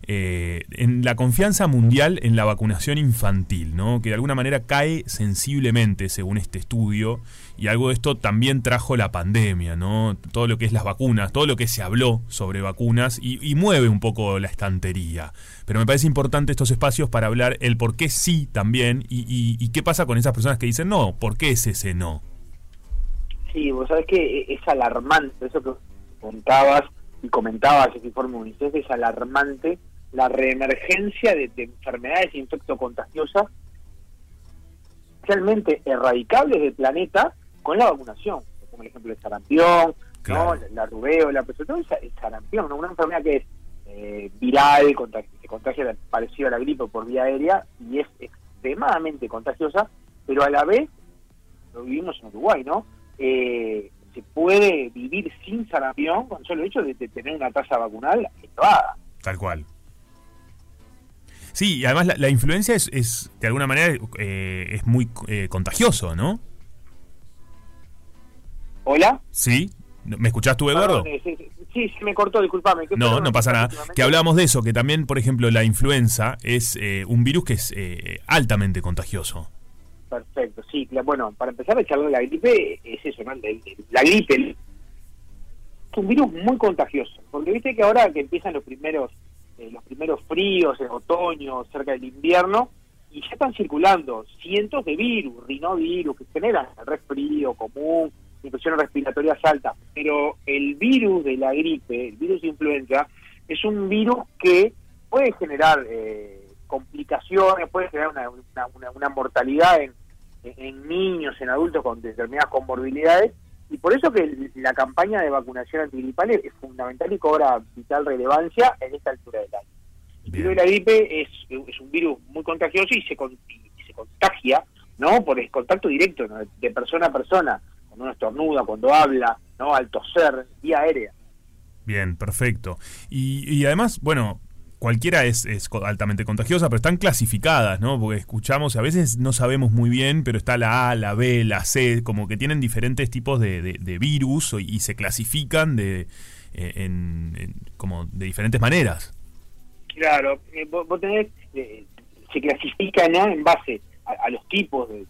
eh, en la confianza mundial en la vacunación infantil, ¿no? que de alguna manera cae sensiblemente según este estudio, y algo de esto también trajo la pandemia, ¿no? todo lo que es las vacunas, todo lo que se habló sobre vacunas, y, y mueve un poco la estantería. Pero me parece importante estos espacios para hablar el por qué sí también, y, qué pasa con esas personas que dicen no, ¿por qué es ese no? Sí, vos sabés que es alarmante, eso que contabas y comentabas ese informe UNICEF, es alarmante la reemergencia de, de enfermedades infectocontagiosas realmente erradicables del planeta con la vacunación, como el ejemplo del sarampión, Claro. ¿no? la, la rubéola, pero sobre todo el, sa- el sarampión, ¿no? una enfermedad que es eh, viral, se contagia parecido a la gripe por vía aérea y es extremadamente contagiosa, pero a la vez, lo vivimos en Uruguay, ¿no? Eh, se puede vivir sin sarampión con solo hecho de, de tener una tasa vacunal elevada. Tal cual. Sí, y además la, la influencia es, es, de alguna manera, eh, es muy eh, contagioso, ¿no? ¿Hola? ¿Sí? ¿Me escuchás tú, Eduardo? Perdón, eh, sí, sí, sí, se me cortó, discúlpame. ¿Qué No, no pasa nada. Que hablamos de eso, que también, por ejemplo, la influenza es eh, un virus que es eh, altamente contagioso. Perfecto, sí. Bueno, para empezar a charlar de la gripe, es eso, ¿no? El- el- La gripe el- es un virus muy contagioso. Porque viste que ahora que empiezan los primeros eh, los primeros fríos, en otoño, cerca del invierno, y ya están circulando cientos de virus, rinovirus, que generan el resfrío común, infecciones respiratorias altas, pero el virus de la gripe, el virus de influenza, es un virus que puede generar eh, complicaciones, puede generar una, una- una- una mortalidad en, en niños, en adultos con determinadas comorbilidades, y por eso que la campaña de vacunación antigripal es fundamental y cobra vital relevancia en esta altura del año. El virus de la gripe es, es un virus muy contagioso y se, y se contagia no por el contacto directo ¿no? de persona a persona, cuando uno estornuda, cuando habla, no al toser, vía aérea. Bien, perfecto. Y, y además, bueno, cualquiera es, es altamente contagiosa, pero están clasificadas, ¿no? Porque escuchamos, a veces no sabemos muy bien, pero está la A, la B, la C, como que tienen diferentes tipos de, de- de virus y se clasifican de, eh, en, en- como de diferentes maneras. Claro, eh, vos, vos tenés, eh, se clasifica ¿no? en base a, a los tipos de-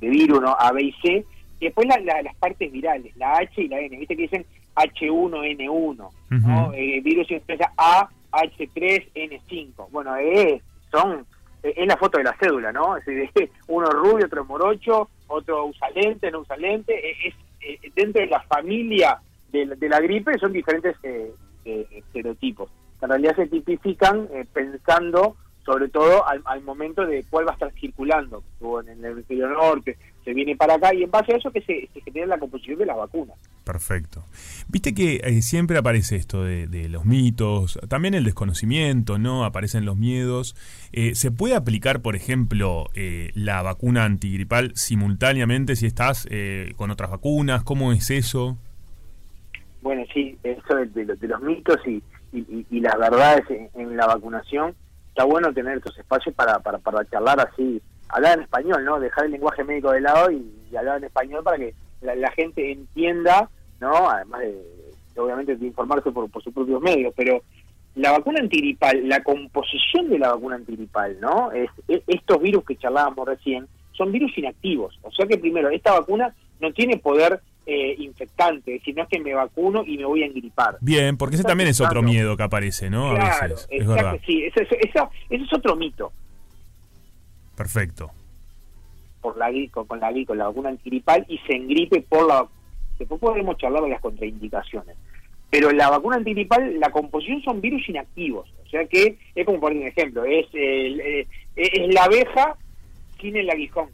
de virus, ¿no? A, B y C, y después la- la- las partes virales, la H y la N, viste que dicen H1N1, ¿no? Eh, virus influenza A, H3N5, bueno, es, son, eh, es la foto de la cédula, ¿no? Es decir, uno rubio, otro morocho, otro usa lente, no usa lente, eh, es, eh, dentro de la familia de, la- de la gripe son diferentes eh, eh, estereotipos. En realidad se tipifican eh, pensando sobre todo al, al momento de cuál va a estar circulando, en el hemisferio norte, se viene para acá, y en base a eso que se, se genera la composición de las vacunas. Perfecto. Viste que eh, siempre aparece esto de, de los mitos, también el desconocimiento, ¿no? Aparecen los miedos. Eh, ¿Se puede aplicar, por ejemplo, eh, la vacuna antigripal simultáneamente si estás eh, con otras vacunas? ¿Cómo es eso? Bueno, sí, eso de, de los- de los mitos y, y, y- y las verdades en, en la vacunación, está bueno tener estos espacios para, para, para charlar así, hablar en español, ¿no? Dejar el lenguaje médico de lado y, y hablar en español para que la, la gente entienda, ¿no? Además de, de, obviamente, de informarse por, por sus propios medios, pero la vacuna antigripal, la composición de la vacuna antigripal, ¿no? Es, es- estos virus que charlábamos recién son virus inactivos. O sea que primero, esta vacuna no tiene poder eh, infectante, es decir, no es que me vacuno y me voy a engripar. Bien, porque ese también es otro miedo que aparece, ¿no? A Claro, veces. Es exacto, verdad. sí, ese, ese- esa- ese es otro mito. Perfecto. por la con, con la con la vacuna antigripal y se engripe por la después podremos charlar de las contraindicaciones pero la vacuna antigripal la composición son virus inactivos o sea que es como poner un ejemplo es el, eh, es la abeja sin el aguijón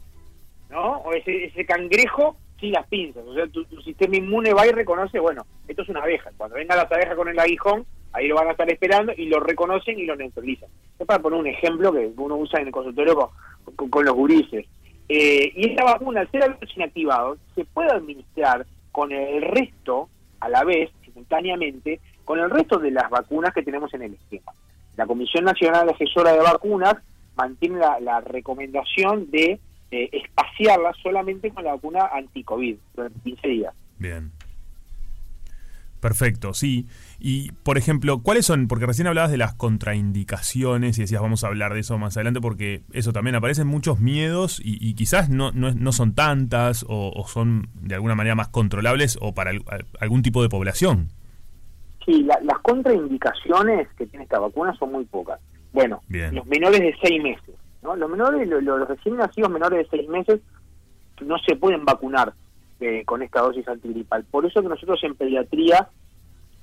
no o ese, ese cangrejo sin las pinzas o sea tu, tu sistema inmune va y reconoce bueno esto es una abeja cuando venga las abejas con el aguijón ahí lo van a estar esperando y lo reconocen y lo neutralizan es para poner un ejemplo que uno usa en el consultorio con, los gurises eh, y esta vacuna, al ser virus inactivado, se puede administrar con el resto, a la vez, simultáneamente, con el resto de las vacunas que tenemos en el esquema. La Comisión Nacional Asesora de Vacunas mantiene la, la recomendación de eh, espaciarla solamente con la vacuna anti-COVID durante 15 días. Bien. Perfecto, sí. Y, por ejemplo, ¿cuáles son? Porque recién hablabas de las contraindicaciones y decías, vamos a hablar de eso más adelante, porque eso también aparecen muchos miedos y, y quizás no, no, no son tantas o, o son de alguna manera más controlables o para al- al- algún tipo de población. Sí, la- las contraindicaciones que tiene esta vacuna son muy pocas. Bueno, Bien. los menores de 6 meses, ¿no? Los menores, lo- lo- los recién nacidos menores de 6 meses no se pueden vacunar eh, con esta dosis antigripal. Por eso que nosotros en pediatría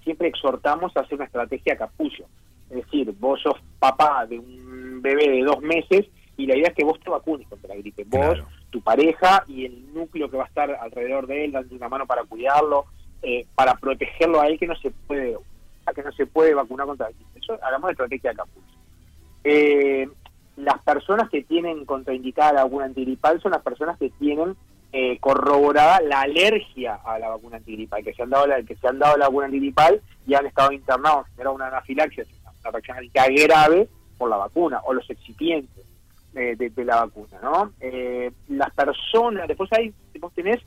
siempre exhortamos a hacer una estrategia capullo. Es decir, vos sos papá de un bebé de dos meses y la idea es que vos te vacunes contra la gripe. Vos, Claro. tu pareja y el núcleo que va a estar alrededor de él, dando una mano para cuidarlo, eh, para protegerlo a él que no se puede a que no se puede vacunar contra la gripe. Eso hagamos de estrategia capullo. Eh, las personas que tienen contraindicada la vacuna antigripal son las personas que tienen eh, corroborada la alergia a la vacuna antigripal, que se han dado la, que se han dado la vacuna antigripal y han estado internados, generado una anafilaxia, una reacción alérgica grave por la vacuna, o los excipientes eh, de, de la vacuna, ¿no? Eh, las personas, después hay, vos tenés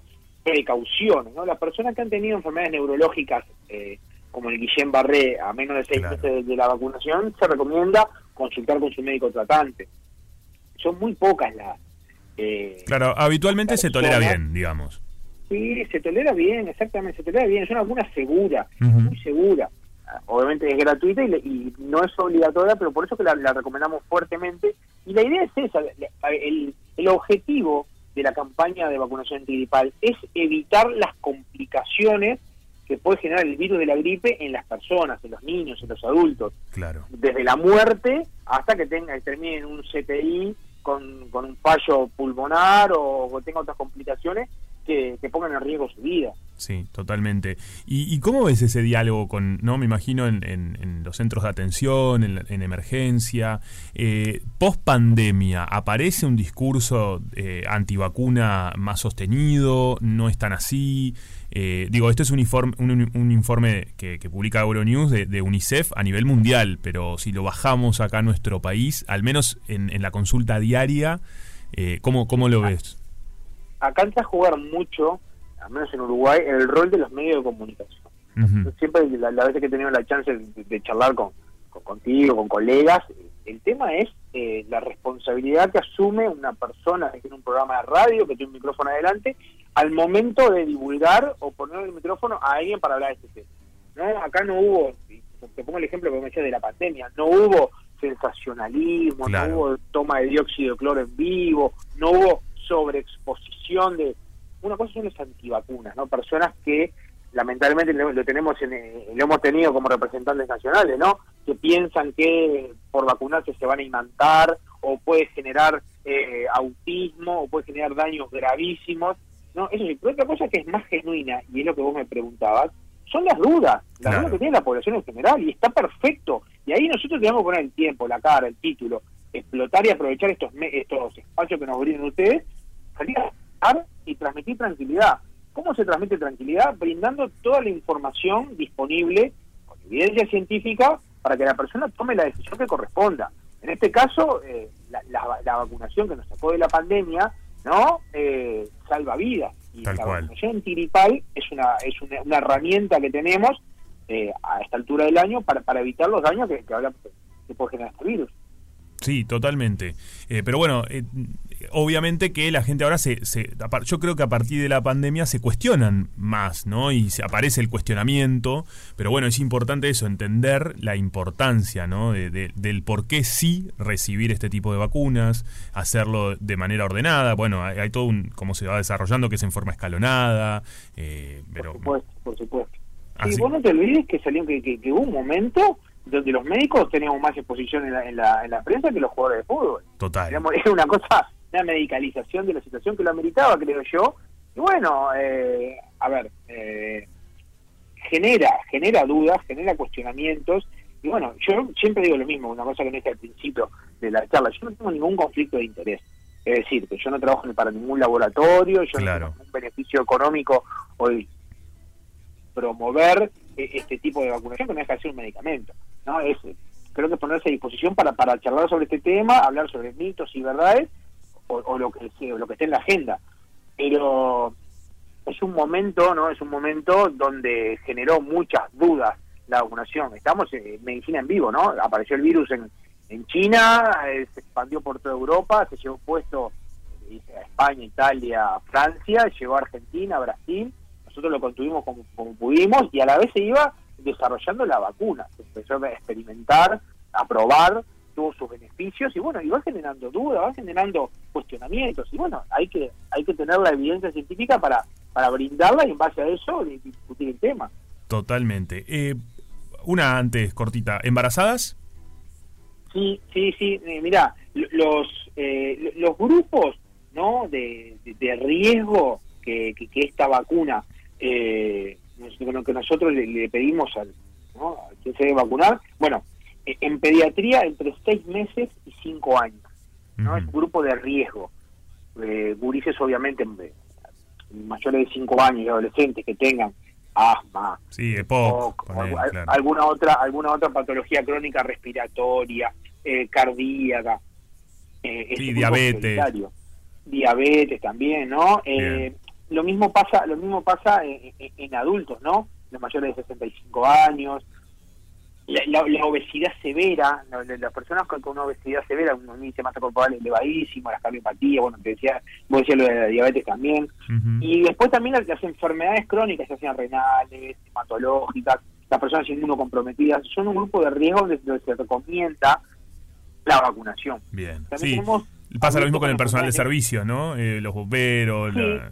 precauciones, ¿no? Las personas que han tenido enfermedades neurológicas, eh, como el Guillain Barré, a menos de seis Claro. meses de, de la vacunación, se recomienda consultar con su médico tratante. Son muy pocas las... eh, Claro, habitualmente se tolera bien, digamos. Sí, se tolera bien, exactamente, se tolera bien. Es una vacuna segura, muy segura. Obviamente es gratuita y, le- y no es obligatoria, pero por eso que la, la recomendamos fuertemente. Y la idea es esa, el, el objetivo de la campaña de vacunación antigripal es evitar las complicaciones que puede generar el virus de la gripe en las personas, en los niños, en los adultos, Claro. desde la muerte hasta que tenga que termine en un CTI con, con un fallo pulmonar o, o tenga otras complicaciones que, pongan en riesgo su vida. Sí, totalmente. ¿Y, cómo ves ese diálogo con, no me imagino, en, en- los centros de atención, en, en emergencia? Eh, Post pandemia, ¿aparece un discurso eh, antivacuna más sostenido? ¿No es tan así? Eh, digo, este es un informe, un, informe que, publica Euronews de, de UNICEF a nivel mundial, pero si lo bajamos acá a nuestro país, al menos en, en la consulta diaria, eh, ¿cómo, ¿cómo lo ves? Acá entra a jugar mucho, al menos en Uruguay, el rol de los medios de comunicación. Siempre la, la veces que he tenido la chance de, de charlar con, con- contigo, con colegas, el tema es eh, la responsabilidad que asume una persona que tiene un programa de radio, que tiene un micrófono adelante, al momento de divulgar o poner el micrófono a alguien para hablar de este tema. ¿no? Acá no hubo, te pongo el ejemplo que me decía de la pandemia, no hubo sensacionalismo, Claro. no hubo toma de dióxido de cloro en vivo, no hubo sobreexposición de... Una cosa son los antivacunas, ¿no? Personas que lamentablemente lo, tenemos en, eh, lo hemos tenido como representantes nacionales, ¿no? Que piensan que por vacunarse se van a imantar o puede generar eh, autismo o puede generar daños gravísimos, ¿no? Eso sí, pero otra cosa que es más genuina y es lo que vos me preguntabas, son las dudas, las Claro. dudas que tiene la población en general y está perfecto. Y ahí nosotros tenemos que poner el tiempo, la cara, el título, explotar y aprovechar estos estos espacios que nos brindan ustedes, salir a y transmitir tranquilidad. ¿Cómo se transmite tranquilidad? Brindando toda la información disponible con evidencia científica para que la persona tome la decisión que corresponda. En este caso, eh, la, la- la vacunación que nos sacó de la pandemia, ¿no? Eh, salva vidas. Y Tal la cual. vacunación antigripal es una, es una, una herramienta que tenemos eh, a esta altura del año para, para evitar los daños que, que, habla- que puede generar este virus. Sí, totalmente. Eh, pero bueno, eh, obviamente que la gente ahora se, se- Yo creo que a partir de la pandemia se cuestionan más, ¿no? Y se aparece el cuestionamiento. Pero bueno, es importante eso, entender la importancia, ¿no? De- de- del por qué sí recibir este tipo de vacunas, hacerlo de manera ordenada. Bueno, hay, hay todo un. cómo se va desarrollando, que es en forma escalonada. eh, pero. Por supuesto, por supuesto. Y vos no te olvides que salió que, que, que hubo un momento donde los médicos teníamos más exposición en la, en la, en la prensa que los jugadores de fútbol. Total. Era una cosa, una medicalización de la situación que lo ameritaba, creo yo. Y bueno, eh, a ver, eh, genera, genera dudas, genera cuestionamientos. Y bueno, yo siempre digo lo mismo, una cosa que no dije al principio de la charla, yo no tengo ningún conflicto de interés. Es decir, que yo no trabajo para ningún laboratorio, yo Claro. no tengo ningún beneficio económico o promover eh, este tipo de vacunación que no deja de ser un medicamento. ¿No? Es, creo que ponerse a disposición para, para charlar sobre este tema, hablar sobre mitos y verdades o, o lo que o lo que esté en la agenda. Pero es un momento, ¿no? Es un momento donde generó muchas dudas la vacunación. Estamos en medicina en vivo, ¿no? Apareció el virus en, en China, eh, se expandió por toda Europa, se llevó puesto eh, a España, Italia, Francia, llegó a Argentina, Brasil. Nosotros lo contuvimos como, como pudimos y a la vez se iba desarrollando la vacuna. Se empezó a experimentar, a probar, tuvo sus beneficios y bueno, y va generando dudas, va generando cuestionamientos y bueno, hay que hay que tener la evidencia científica para para brindarla y en base a eso di- discutir el tema. Totalmente. Eh, una antes, cortita. ¿Embarazadas? Sí, sí, sí. Eh, mira, los eh, los grupos, ¿no? De, de- de riesgo que, que, que esta vacuna, eh, lo que nosotros le, le pedimos al, ¿no? al que se debe vacunar, bueno, eh, en pediatría entre seis meses y cinco años, ¿no? Es un grupo de riesgo. Eh, gurises, obviamente, mayores de cinco años y adolescentes que tengan asma, Sí, EPOC. o claro. alguna otra alguna otra patología crónica respiratoria, eh, cardíaca, eh, Sí, diabetes. diabetes también, ¿no? Eh, lo mismo pasa lo mismo pasa en, en- en adultos, ¿no? Los mayores de 65 años, la, la- la obesidad severa, la- la- las personas con, con una obesidad severa, un índice de masa corporal elevadísimo, las cardiopatías, bueno, te decía, vos decías lo de la diabetes también, y después también las, las enfermedades crónicas, ya sean renales, hematológicas, las personas inmunocomprometidas, son un grupo de riesgo donde, donde se recomienda la vacunación. Bien. También Sí. tenemos Pasa lo mismo con el personal de servicio, ¿no? Eh, los bomberos, Sí, la-.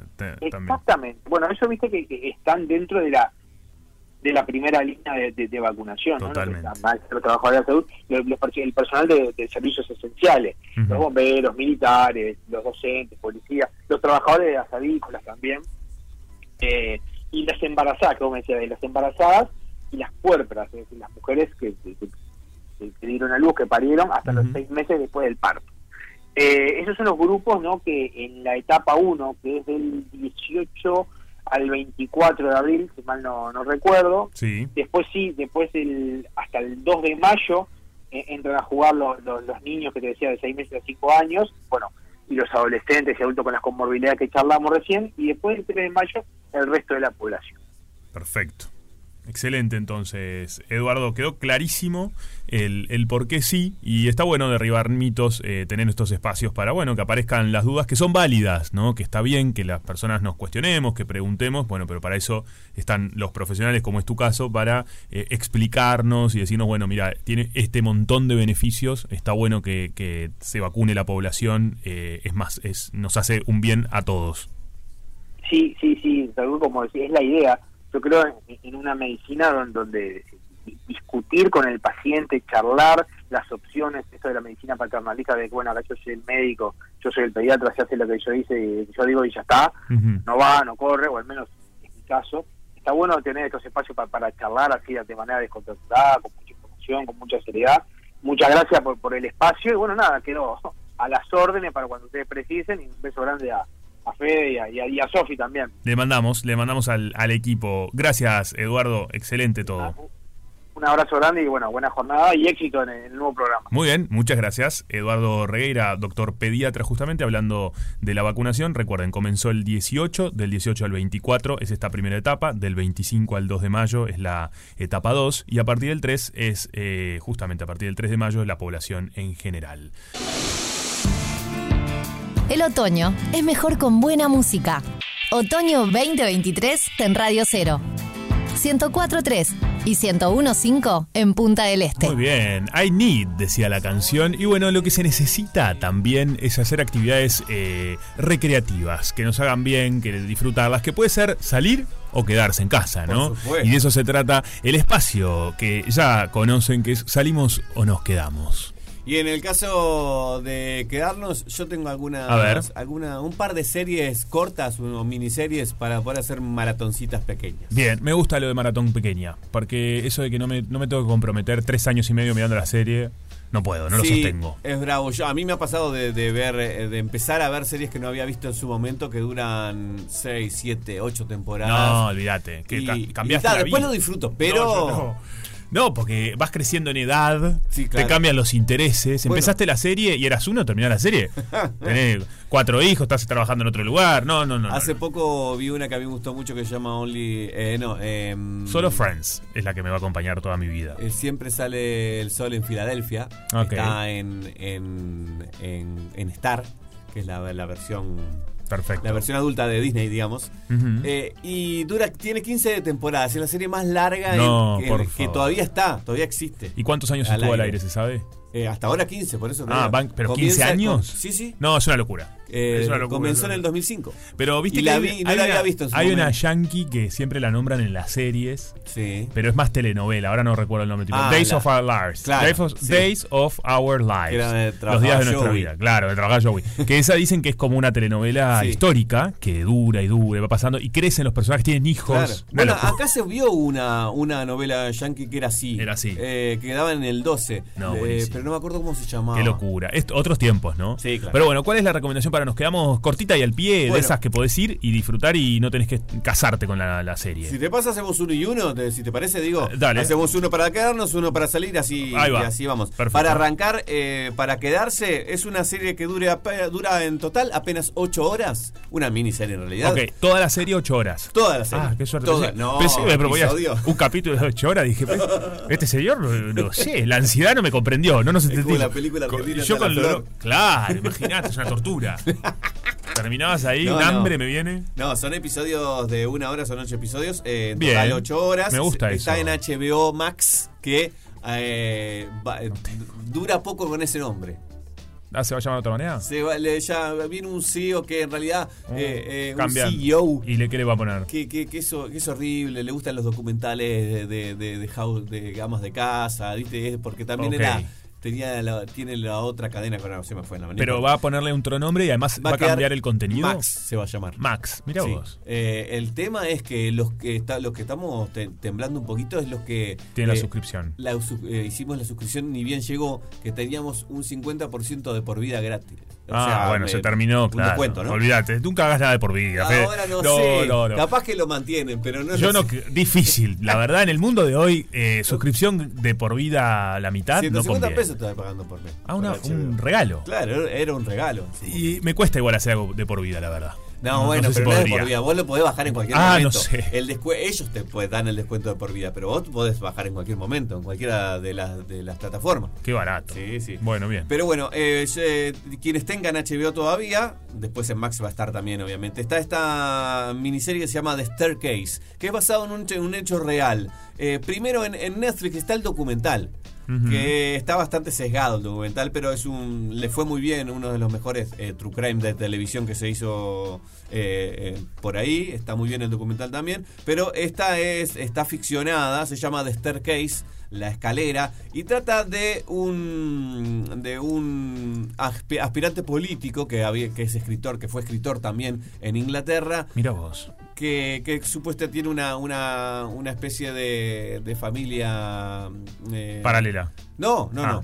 Exactamente. Bueno, eso viste que, que están dentro de la de la primera línea de, de- de vacunación, ¿no? Totalmente. Los, los trabajadores de la salud, los- los el personal de, de servicios esenciales, los bomberos, militares, los docentes, policías, los trabajadores de las avícolas también, eh, y las embarazadas, me decías, de las embarazadas y las puérperas, es decir, las mujeres que, que- dieron a luz, que parieron hasta los seis meses después del parto. Eh, esos son los grupos ¿no? que en la etapa 1, que es del 18 al 24 de abril, si mal no, no recuerdo, Sí. después sí, después el, hasta el 2 de mayo eh, entran a jugar los, los, los niños que te decía de 6 meses a 5 años, bueno, y los adolescentes y adultos con las comorbilidades que charlamos recién, y después el 3 de mayo el resto de la población. Perfecto. Excelente, entonces, Eduardo, quedó clarísimo el, el por qué sí, y está bueno derribar mitos, eh, tener estos espacios para, bueno, que aparezcan las dudas que son válidas, ¿no? Que está bien que las personas nos cuestionemos, que preguntemos, bueno, pero para eso están los profesionales, como es tu caso, para eh, explicarnos y decirnos, bueno, mira, tiene este montón de beneficios, está bueno que, que se vacune la población, eh, es más, es, nos hace un bien a todos. Sí, sí, sí, tal como decía, es la idea. Yo creo en, en una medicina donde, donde discutir con el paciente, charlar las opciones, esto de la medicina paternalista, de que bueno, acá yo soy el médico, yo soy el pediatra, se hace lo que yo dice, y yo digo y ya está, no va, no corre, o al menos en mi caso. Está bueno tener estos espacios pa- para charlar así de manera descontracturada, con mucha información, con mucha seriedad. Muchas gracias por, por el espacio y bueno, nada, quedo a las órdenes para cuando ustedes precisen y un beso grande a, a Fede y a, y a, y a Sofi también. Le mandamos, le mandamos al, al equipo. Gracias, Eduardo. Excelente todo. Un abrazo grande y bueno, buena jornada y éxito en el, en el nuevo programa. Muy bien, muchas gracias. Eduardo Regueira, doctor pediatra, justamente hablando de la vacunación. Recuerden, comenzó el 18, del 18 al 24 es esta primera etapa, del 25 al 2 de mayo es la etapa 2 y a partir del 3 es, eh, justamente a partir del 3 de mayo, es la población en general. El otoño es mejor con buena música. Otoño 2023 en Radio 0. 104.3 y 101.5 en Punta del Este. Muy bien, I need, decía la canción. Y bueno, lo que se necesita también es hacer actividades eh, recreativas, que nos hagan bien, que disfrutarlas, que puede ser salir o quedarse en casa, ¿no? Y de eso se trata el espacio que ya conocen, que es salimos o nos quedamos. Y en el caso de quedarnos, yo tengo algunas, A ver. alguna, un par de series cortas o miniseries para poder hacer maratoncitas pequeñas. Bien, me gusta lo de maratón pequeña, porque eso de que no me, no me tengo que comprometer tres años y medio mirando la serie, no puedo, no lo sostengo. Es bravo. Yo, a mí me ha pasado de, de ver, eh, de empezar a ver series que no había visto en su momento que duran 6, 7, 8 temporadas. No, olvídate, que Y- ca- y cambiaste ta, la después vida. lo disfruto, pero- No, no. Porque vas creciendo en edad, Sí, claro. te cambian los intereses. Bueno. Empezaste la serie y eras uno, terminás la serie. Tenés cuatro hijos, estás trabajando en otro lugar. No, no, no. Hace no. poco vi una que a mí me gustó mucho que se llama Only. eh, no, em, Solo Friends es la que me va a acompañar toda mi vida. eh, siempre sale el sol en Filadelfia. Está en, en, en, en Star, que es la, la versión Perfecto. la versión adulta de Disney, digamos. Eh, y dura tiene 15 temporadas. Es la serie más larga No, en- que, por que favor. todavía está, todavía existe. ¿Y cuántos años Al estuvo al aire. se sabe? Eh, hasta ahora 15, por eso. Ah, van- pero Comienza 15 años. con- sí, sí. No, es una locura. Eh, locura. comenzó en el una 2005. Pero viste Y que la vi- no hay la una, había visto en su hay una yankee que siempre la nombran en las series, Sí. pero es más telenovela. Ahora no recuerdo el nombre. Tipo, Ah, Days la- of Our Lives. Claro, Days, of, sí. Days of Our Lives. Que era de Los días de nuestra Joey. vida. Claro, de trabajar Joey. que esa dicen que es como una telenovela Sí. histórica que dura y dura y va pasando y crecen los personajes, tienen hijos. Claro. Bueno, locura. acá se vio una, una novela yankee que era así. Era así. Eh, que daba en el 12. No, Eh, pero no me acuerdo cómo se llamaba. Qué locura. Otros tiempos, ¿no? Sí, claro. Pero bueno, ¿cuál es la recomendación para nos quedamos cortita y al pie de esas que podés ir y disfrutar y no tenés que casarte con la, la serie? Si te pasa, hacemos uno y uno. te- si te parece, digo. Eh, dale. Hacemos uno para quedarnos, uno para salir, así, Ahí va. y así vamos. Perfecto. Para arrancar, eh, para quedarse, es una serie que dure, dura en total apenas 8 horas. Una miniserie en realidad. Ok, toda la serie 8 horas. Toda la serie. Ah, qué suerte. Toda. No, pensé me proponía un capítulo de 8 horas. Dije, pues, este señor, no, no sé, la ansiedad no me comprendió, no nos entendimos. la película argentina Yo con lo. Claro, imagínate, es una tortura. Terminabas ahí, No, un no. hambre me viene. No, son episodios de una hora, son ocho episodios. eh, en Bien. total ocho horas. Me gusta Está eso. en HBO Max, que eh, va- eh, dura poco con ese nombre. Ah, ¿se va a llamar de otra manera? Se va- le- ya viene un CEO que en realidad eh, eh, un. CEO ¿Y le, qué le va a poner? que, que, que eso, que es horrible, le gustan los documentales de, de, de, de house- de gamas de casa, ¿viste? Porque también Ok. era tenía la, tiene la otra cadena con no se me fue la Pero va a ponerle otro nombre y además va, a cambiar el contenido. Max se va a llamar. Max, mira Sí. vos. Eh, el tema es que los que está, los que estamos te- temblando un poquito es los que Tiene la eh, suscripción. la eh, hicimos la suscripción ni bien llegó que teníamos un 50% de por vida gratis. O Ah, sea, bueno, me- se terminó, un claro. descuento, ¿no? Olvídate, nunca hagas nada de por vida. Ahora no, sé, no, no. capaz que lo mantienen, pero no Yo lo no, sé. difícil. La verdad, en el mundo de hoy, eh, suscripción de por vida a la mitad no 150 conviene. pesos estaba pagando por mes. Ah, una- por un regalo. Claro, era un regalo. Y me cuesta igual hacer algo de por vida, la verdad. No, bueno, sé si pero no es de podría. por vida. Vos lo podés bajar en cualquier Ah, momento. no sé. El ellos te pueden dan el descuento de por vida, pero vos podés bajar en cualquier momento, en cualquiera de las, de las plataformas. Qué barato. Sí, sí. Bueno, bien. Pero bueno, eh, eh, quienes tengan HBO todavía, después en Max va a estar también, obviamente. Está esta miniserie que se llama The Staircase, que es basado en un, hecho- en un hecho real. Eh, primero en, en Netflix está el documental. Que está bastante sesgado el documental, pero es un le fue muy bien, uno de los mejores eh, true crime de televisión que se hizo eh, eh, por ahí. Está muy bien el documental también, pero esta es está ficcionada, se llama The Staircase, la escalera y trata de un de un aspi- aspirante político que había que es escritor, que fue escritor también en Inglaterra Mira vos. Que, que supuestamente tiene una, una, una especie de, de familia eh, Paralela. No, no, Ah. no.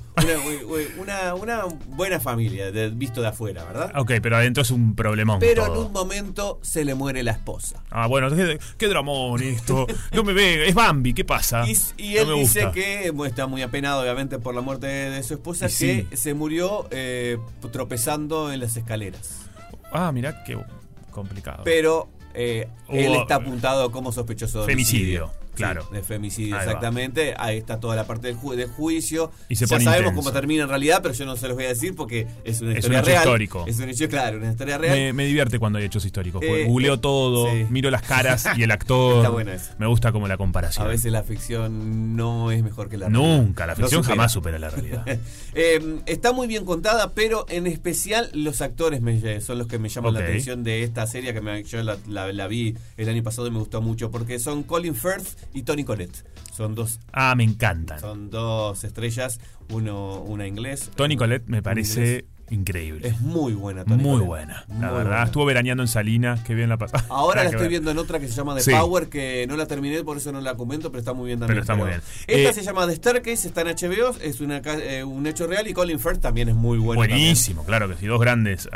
Una, una, una buena familia, de- visto de afuera, ¿verdad? Ok, pero adentro es un problemón. Pero en un momento se le muere la esposa. Ah, bueno, qué, qué dramón esto. No me ve, es Bambi, ¿qué pasa? Y, él dice que bueno, está muy apenado, obviamente, por la muerte de, de su esposa, Y que sí. se murió eh, tropezando en las escaleras. Ah, mirá qué complicado. Pero eh, él está apuntado como sospechoso de Femicidio, homicidio. Claro. Sí, de femicidio, Ahí va. exactamente. Ahí está toda la parte del, ju- del juicio. Y se ya pone sabemos intenso. cómo termina en realidad, pero yo no se los voy a decir porque es una Es historia un hecho real. histórico. Es un hecho, claro, una historia real. me, me divierte cuando hay hechos históricos. porque Eh, googleo eh, todo, sí. miro las caras y el actor. Está buena esa. Me gusta como la comparación. A veces la ficción no es mejor que la realidad. Nunca, la ficción supera. jamás supera la realidad. Eh, está muy bien contada, pero en especial los actores me- son los que me llaman la atención de esta serie que me- yo la, la- la vi el año pasado y me gustó mucho porque son Colin Firth y Tony Collette. Son dos, Ah, me encantan. son dos estrellas, uno una inglés. Tony Colette me parece. Increíble. Es muy buena, Toni Muy buena, la Muy verdad. buena. Estuvo veraneando en Salinas, qué bien la pasó. Ahora la estoy ver. viendo en otra que se llama The Sí. Power, que no la terminé, por eso no la comento, pero está muy bien también. Pero está muy bien. Esta Eh, se llama The Staircase, está en HBO, es una, eh, un hecho real y Colin Firth también es muy bueno. Buenísimo, claro que sí. Dos grandes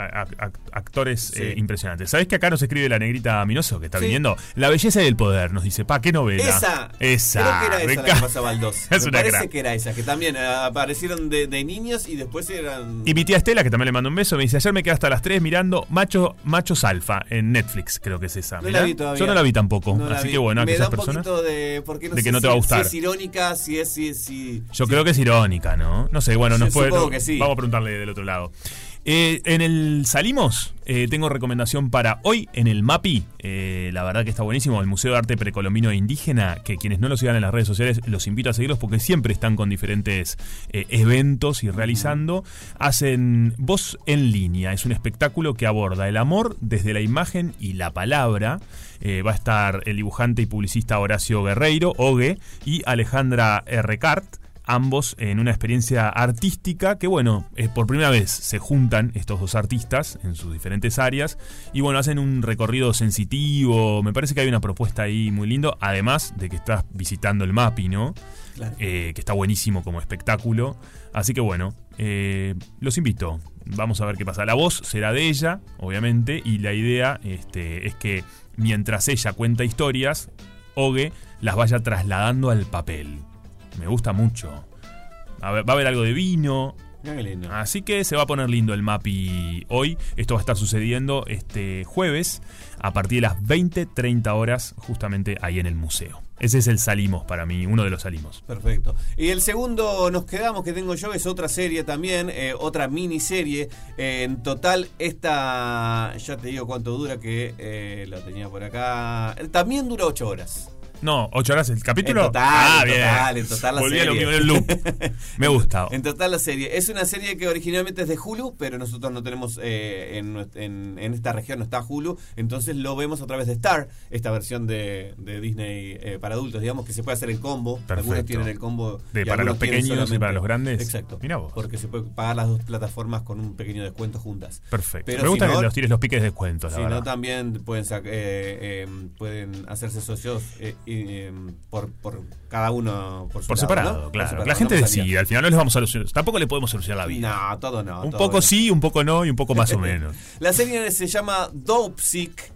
actores Sí. eh, impresionantes. ¿Sabés que acá nos escribe la negrita Minoso que está Sí. viniendo? La belleza y el poder. Nos dice, pa, ¿qué novela? Esa, Esa. creo que era esa la que pasaba al 2. Es Me una parece que era esa, que también aparecieron de, de niños y después eran... Y mi tía Estela, que también le mando un beso, me dice, ayer me quedé hasta las 3 mirando Macho, Machos Alfa en Netflix, creo que es esa. No Mirá. la vi todavía. Yo no la vi tampoco, No así vi. que bueno, Me da un personas... poquito de... Porque no de sé que no te si- va a gustar. Si es irónica, si es... Si, si, Yo creo que es irónica, ¿no? No sé, bueno, nos puede, vamos a preguntarle del otro lado. Eh, en el Salimos, eh, tengo recomendación para hoy en el MAPI. eh, la verdad que está buenísimo. El Museo de Arte Precolombino e Indígena. Que quienes no lo sigan en las redes sociales, los invito a seguirlos porque siempre están con diferentes eventos y realizando. Hacen Voz en Línea. Es un espectáculo que aborda el amor desde la imagen y la palabra. Va a estar el dibujante y publicista Horacio Guerreiro, Ogue, y Alejandra Recart ambos en una experiencia artística que bueno, eh, por primera vez se juntan estos dos artistas en sus diferentes áreas y bueno, hacen un recorrido sensitivo, me parece que hay una propuesta ahí muy lindo, además de que estás visitando el MAPI, ¿no? Claro. Eh, que está buenísimo como espectáculo, así que bueno, eh, los invito, vamos a ver qué pasa. La voz será de ella, obviamente, y la idea este, es que mientras ella cuenta historias, Ogue las vaya trasladando al papel. Me gusta mucho. A ver, va a haber algo de vino. Así que se va a poner lindo el MAPI hoy. Esto va a estar sucediendo este jueves a partir de las 20, 30 horas, justamente ahí en el museo. Ese es el Salimos para mí, uno de los Salimos. Perfecto. Y el segundo nos quedamos que tengo yo es otra serie también, eh, otra miniserie. Eh, en total, esta, ya te digo cuánto dura, que eh, la tenía por acá. También dura 8 horas. No, ocho horas el capítulo. En total, ah, en bien. total, en total la Volví a lo serie. loop. Me gusta. En total la serie. Es una serie que originalmente es de Hulu, pero nosotros no tenemos eh, en, en- en esta región no está Hulu, entonces lo vemos a través de Star, esta versión de, de Disney eh, para adultos, digamos que se puede hacer el combo. Perfecto. Algunos tienen el combo De para los pequeños y para los grandes. Exacto. Mirá vos. Porque se puede pagar las dos plataformas con un pequeño descuento juntas. Perfecto. Pero Me si gusta no- que los tires los piques de descuentos, la si no, también pueden, eh, eh, pueden hacerse socios eh, eh, por, por cada uno por, su Por lado, separado, ¿no? Por claro. separado, la gente no decide, al final no les vamos a solucionar. Tampoco le podemos solucionar la vida. No, todo no. un todo poco sí, un poco no y un poco más o menos. La serie se llama Dope Sick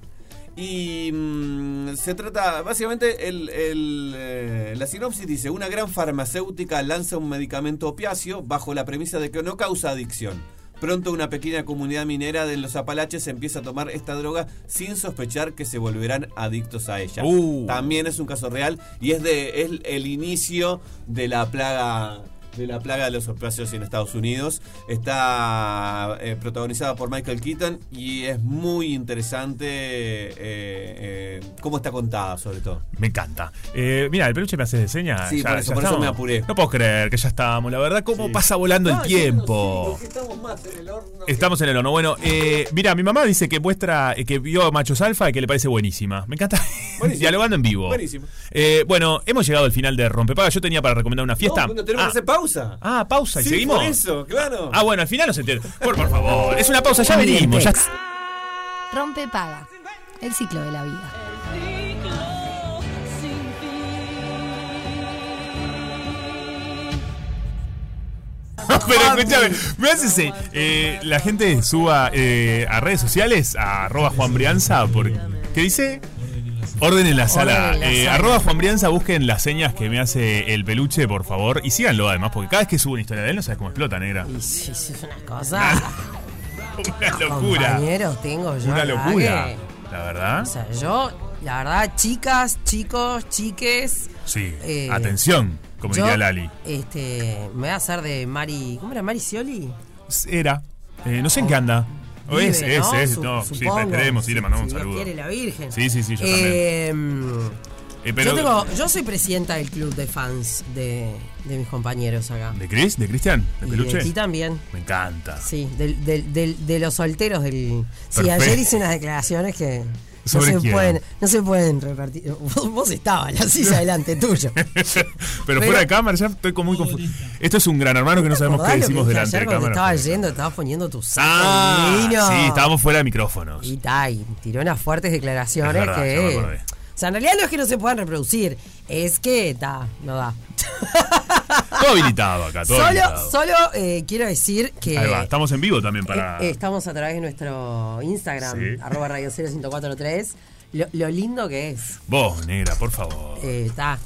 y mm, se trata, básicamente, el, el, eh, la sinopsis dice, una gran farmacéutica lanza un medicamento opiáceo bajo la premisa de que no causa adicción. Pronto una pequeña comunidad minera de los Apalaches empieza a tomar esta droga sin sospechar que se volverán adictos a ella. Uh. También es un caso real y es de es el inicio de la plaga de la plaga de los opiáceos en Estados Unidos. Está eh, protagonizada por Michael Keaton y es muy interesante eh, eh, cómo está contada, sobre todo. Me encanta. Eh, mira, el peluche me hace de señas. Sí, por eso- por eso me apuré. No puedo creer que ya estamos. La verdad, cómo pasa volando el tiempo. estamos más en el horno. Estamos en el horno. Bueno, eh, mira, mi mamá dice que muestra eh, que vio Machos Alfa y que le parece buenísima. Me encanta. Buenísimo. Dialogando en vivo. Buenísimo. Eh, bueno, hemos llegado al final de Rompepaga. Yo tenía para recomendar una fiesta. No, no tenemos ah, que hacer pausa. Ah, pausa y Sí, seguimos. por eso, claro. Ah, bueno, al final no se entiende. Por, por favor, es una pausa, ya venimos. Ya... Rompe paga. El ciclo de la vida. Pero escúchame, me hace ese, eh, la gente suba eh, a redes sociales a arroba Juan Brianza por, ¿qué dice? Orden en la sala. Orden en la Eh, sala. arroba Juan Brianza, busquen las señas que me hace el peluche, por favor. Y síganlo además, porque cada vez que subo una historia de él no sabes cómo explota, negra. Y sí, sí, es una cosa. Una locura. Compañeros tengo yo. Una locura. que- La verdad. O sea, yo, la verdad, chicas, chicos, chiques. Sí. eh, Atención, como yo, diría Lali. Este, me voy a hacer de Mari. ¿Cómo era Mari Scioli? Era. Eh, no sé en qué anda. Vive, es, es, ¿no? es. No, sí, supongo. esperemos, sí, le mandamos Si un saludo. quiere la Virgen. Sí, sí, sí, yo también. Eh, Eh, pero- yo, tengo, yo soy presidenta del club de fans de, de mis compañeros acá. ¿De Chris? ¿De Cristian? ¿De Y peluche? de ti también. Me encanta. Sí, del, del, del- de los solteros del. Sí, Perfecto. ayer hice unas declaraciones que no ¿Sobre se pueden, no se pueden repartir. Vos, vos estabas, la silla delante tuyo. Pero, fuera de cámara ya estoy como muy confuso. Esto es un gran hermano que no sabemos qué ¿Acordás lo decimos que delante de cámara. estabas yendo, estabas poniendo tu saco Ah, sí, estábamos fuera de micrófonos. Y ta, y tiró unas fuertes Es declaraciones verdad, que. O sea, en realidad no es que no se puedan reproducir, es que ta, no da. Todo habilitado acá, todo Solo, habilitado. solo eh, quiero decir que. Ahí va, estamos en vivo también para... Eh, Estamos a través de nuestro Instagram, Sí. arroba radio 1043. Lo, lo lindo que es. Vos, negra, por favor. eh, ta.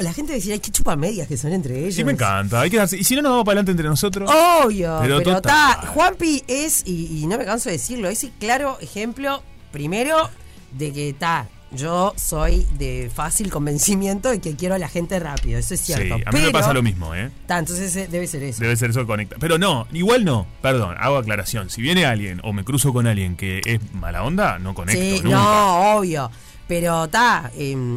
La gente decía, ay, qué chupa medias que son entre ellos. Sí, me encanta. Hay que darse- Y si no nos vamos para adelante entre nosotros. Obvio, Pero pero total. está. Juanpi es, y, y no me canso de decirlo, es el claro ejemplo, primero, de que está. Yo soy de fácil convencimiento de que quiero a la gente rápido, eso es Sí, cierto. a mí me pasa lo mismo, ¿eh? Ta, entonces eh, debe ser eso. Debe ser eso conecta. Pero no, igual no. Perdón, hago aclaración. Si viene alguien o me cruzo con alguien que es mala onda, no conecto Sí, nunca. no, obvio. Pero está,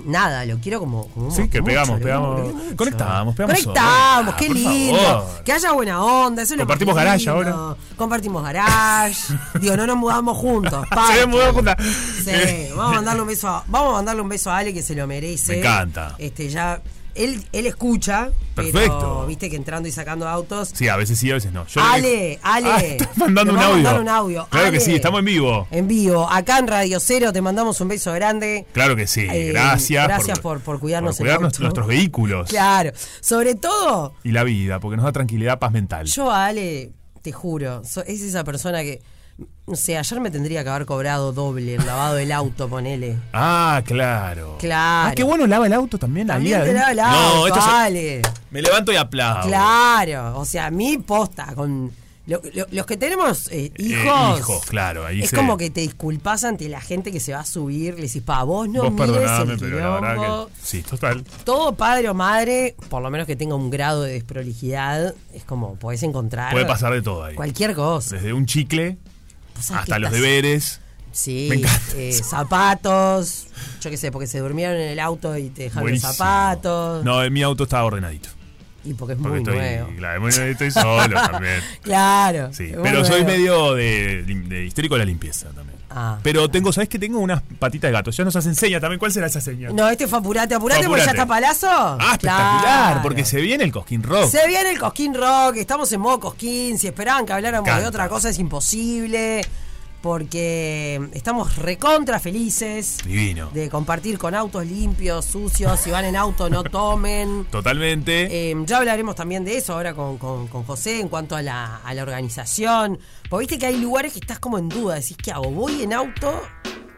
nada, lo quiero como, como Sí, que mucho, pegamos, pegamos. Conectamos, pegamos. Conectamos, qué Ah, por lindo. favor. Que haya buena onda, eso es Compartimos garage lindo. ahora. Compartimos garage. Digo, no nos mudamos juntos. Se mudado juntas. Sí, vamos a mandarle un beso a, vamos a mandarle un beso a Ale que se lo merece. Me encanta. Este ya él, él escucha, Perfecto. pero viste que entrando y sacando autos. Sí, a veces sí, a veces no. Yo Ale, Ale. Ah, estás mandando Te un audio. mandar un audio. Claro que sí, estamos en vivo. En vivo, acá en Radio Cero te mandamos un beso grande. Claro que sí. Eh, gracias. gracias por- por cuidarnos por cuidar nuestros, nuestros vehículos. Claro, sobre todo, Y la vida, porque nos da tranquilidad, paz mental. yo Ale, te juro, es esa persona que, no sé, ayer me tendría que haber cobrado doble el lavado del auto, ponele. Ah, claro. Claro. Ah, qué bueno lava el auto también. También te lava el auto, No, esto se- Ale. Me levanto y aplaudo. Claro, o sea, mi posta, con lo- lo- los que tenemos eh, Eh, hijos, hijos, claro. Ahí es se- como que te disculpas ante la gente que se va a subir, le decís, pa, vos no Vos mires perdoname, el pero la verdad quilombo". que. Sí, total. Todo padre o madre, por lo menos que tenga un grado de desprolijidad, es como podés encontrar Puede pasar de todo ahí. cualquier cosa. Desde un chicle Sabés hasta los deberes. Sí, Me eh, zapatos, yo qué sé, porque se durmieron en el auto y te dejaron Buenísimo. los zapatos. No, en mi auto está ordenadito. Y porque es Porque muy estoy, nuevo. claro, estoy solo también. Claro. Sí, pero soy medio de, de histórico de la limpieza también. Ah. Pero tengo, ¿sabes que Tengo unas patitas de gato. Ya nos hacen seña también. ¿Cuál será esa seña? No, este fue apurate, apurate, porque ya está palazo. Ah, espectacular, Claro. porque se viene el Cosquín Rock. Se viene el Cosquín Rock, estamos en modo Cosquín. Si esperaban que habláramos de otra cosa, es imposible. Porque estamos recontra felices Divino. de compartir con autos limpios, sucios. Si van en auto, no tomen. Totalmente. Eh, ya hablaremos también de eso ahora con, con- con José en cuanto a la, a la organización. Porque viste que hay lugares que estás como en duda. Decís, ¿qué hago? ¿Voy en auto?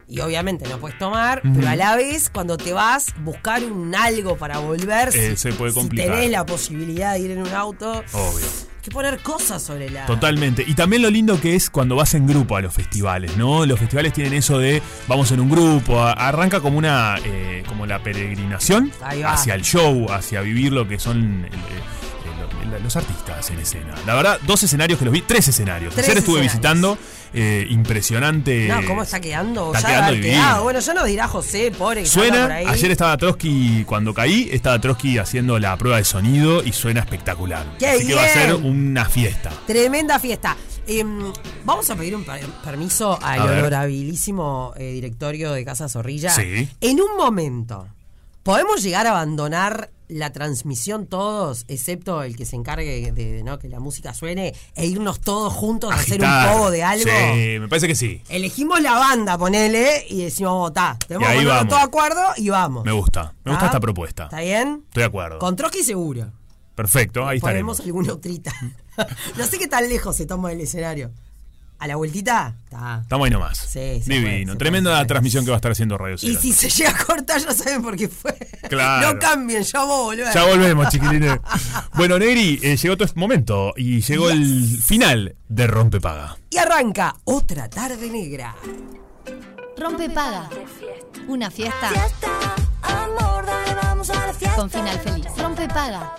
Y obviamente no puedes tomar, pero a la vez, cuando te vas, buscar un algo para volver. Eh, si- se puede si complicar. tenés la posibilidad de ir en un auto, Obvio. Que poner cosas sobre la. Totalmente. Y también lo lindo que es cuando vas en grupo a los festivales, ¿no? Los festivales tienen eso de vamos en un grupo, a- arranca como una eh, como la peregrinación hacia el show, hacia vivir lo que son el- el- los artistas en escena. La verdad, dos escenarios que los vi, tres escenarios. Tres Ayer estuve escenarios. visitando, eh, impresionante. No, ¿cómo está quedando? Está ya quedando. Bueno, ya nos dirá José, pobre que por Suena, ahí. ayer estaba Trotsky, cuando caí, estaba Trotsky haciendo la prueba de sonido y suena espectacular. ¡Qué Así que va a ser una fiesta. Tremenda fiesta. Em, vamos a pedir un per- permiso al honorabilísimo eh, directorio de Casa Zorrilla. Sí. En un momento, ¿podemos llegar a abandonar la transmisión todos, excepto el que se encargue de ¿no? que la música suene, e irnos todos juntos a hacer un poco de algo? Sí, me parece que sí. Elegimos la banda, ponele, y decimos, votá. Tenemos Y que ahí ponernos vamos. todo de acuerdo y vamos. Me gusta. Me gusta esta propuesta. ¿Está bien? Estoy de acuerdo. Con Trotsky seguro. Perfecto, ahí Ponemos estaremos. alguna otrita. no sé qué tan lejos se toma el escenario. ¿A la vueltita? Está. Estamos ahí nomás. Sí, Divino. puede, Tremenda puede, transmisión que va a estar haciendo Radio Y Cero. si se llega a cortar, ya saben por qué fue. Claro. No cambien, ya vamos a volver. Ya volvemos, chiquilines. bueno, Negri, eh, llegó todo este momento y llegó el final de Rompepaga. Y arranca otra tarde negra. Rompe paga. Una fiesta Amor, dale, vamos a la fiesta. con final feliz. Rompe paga.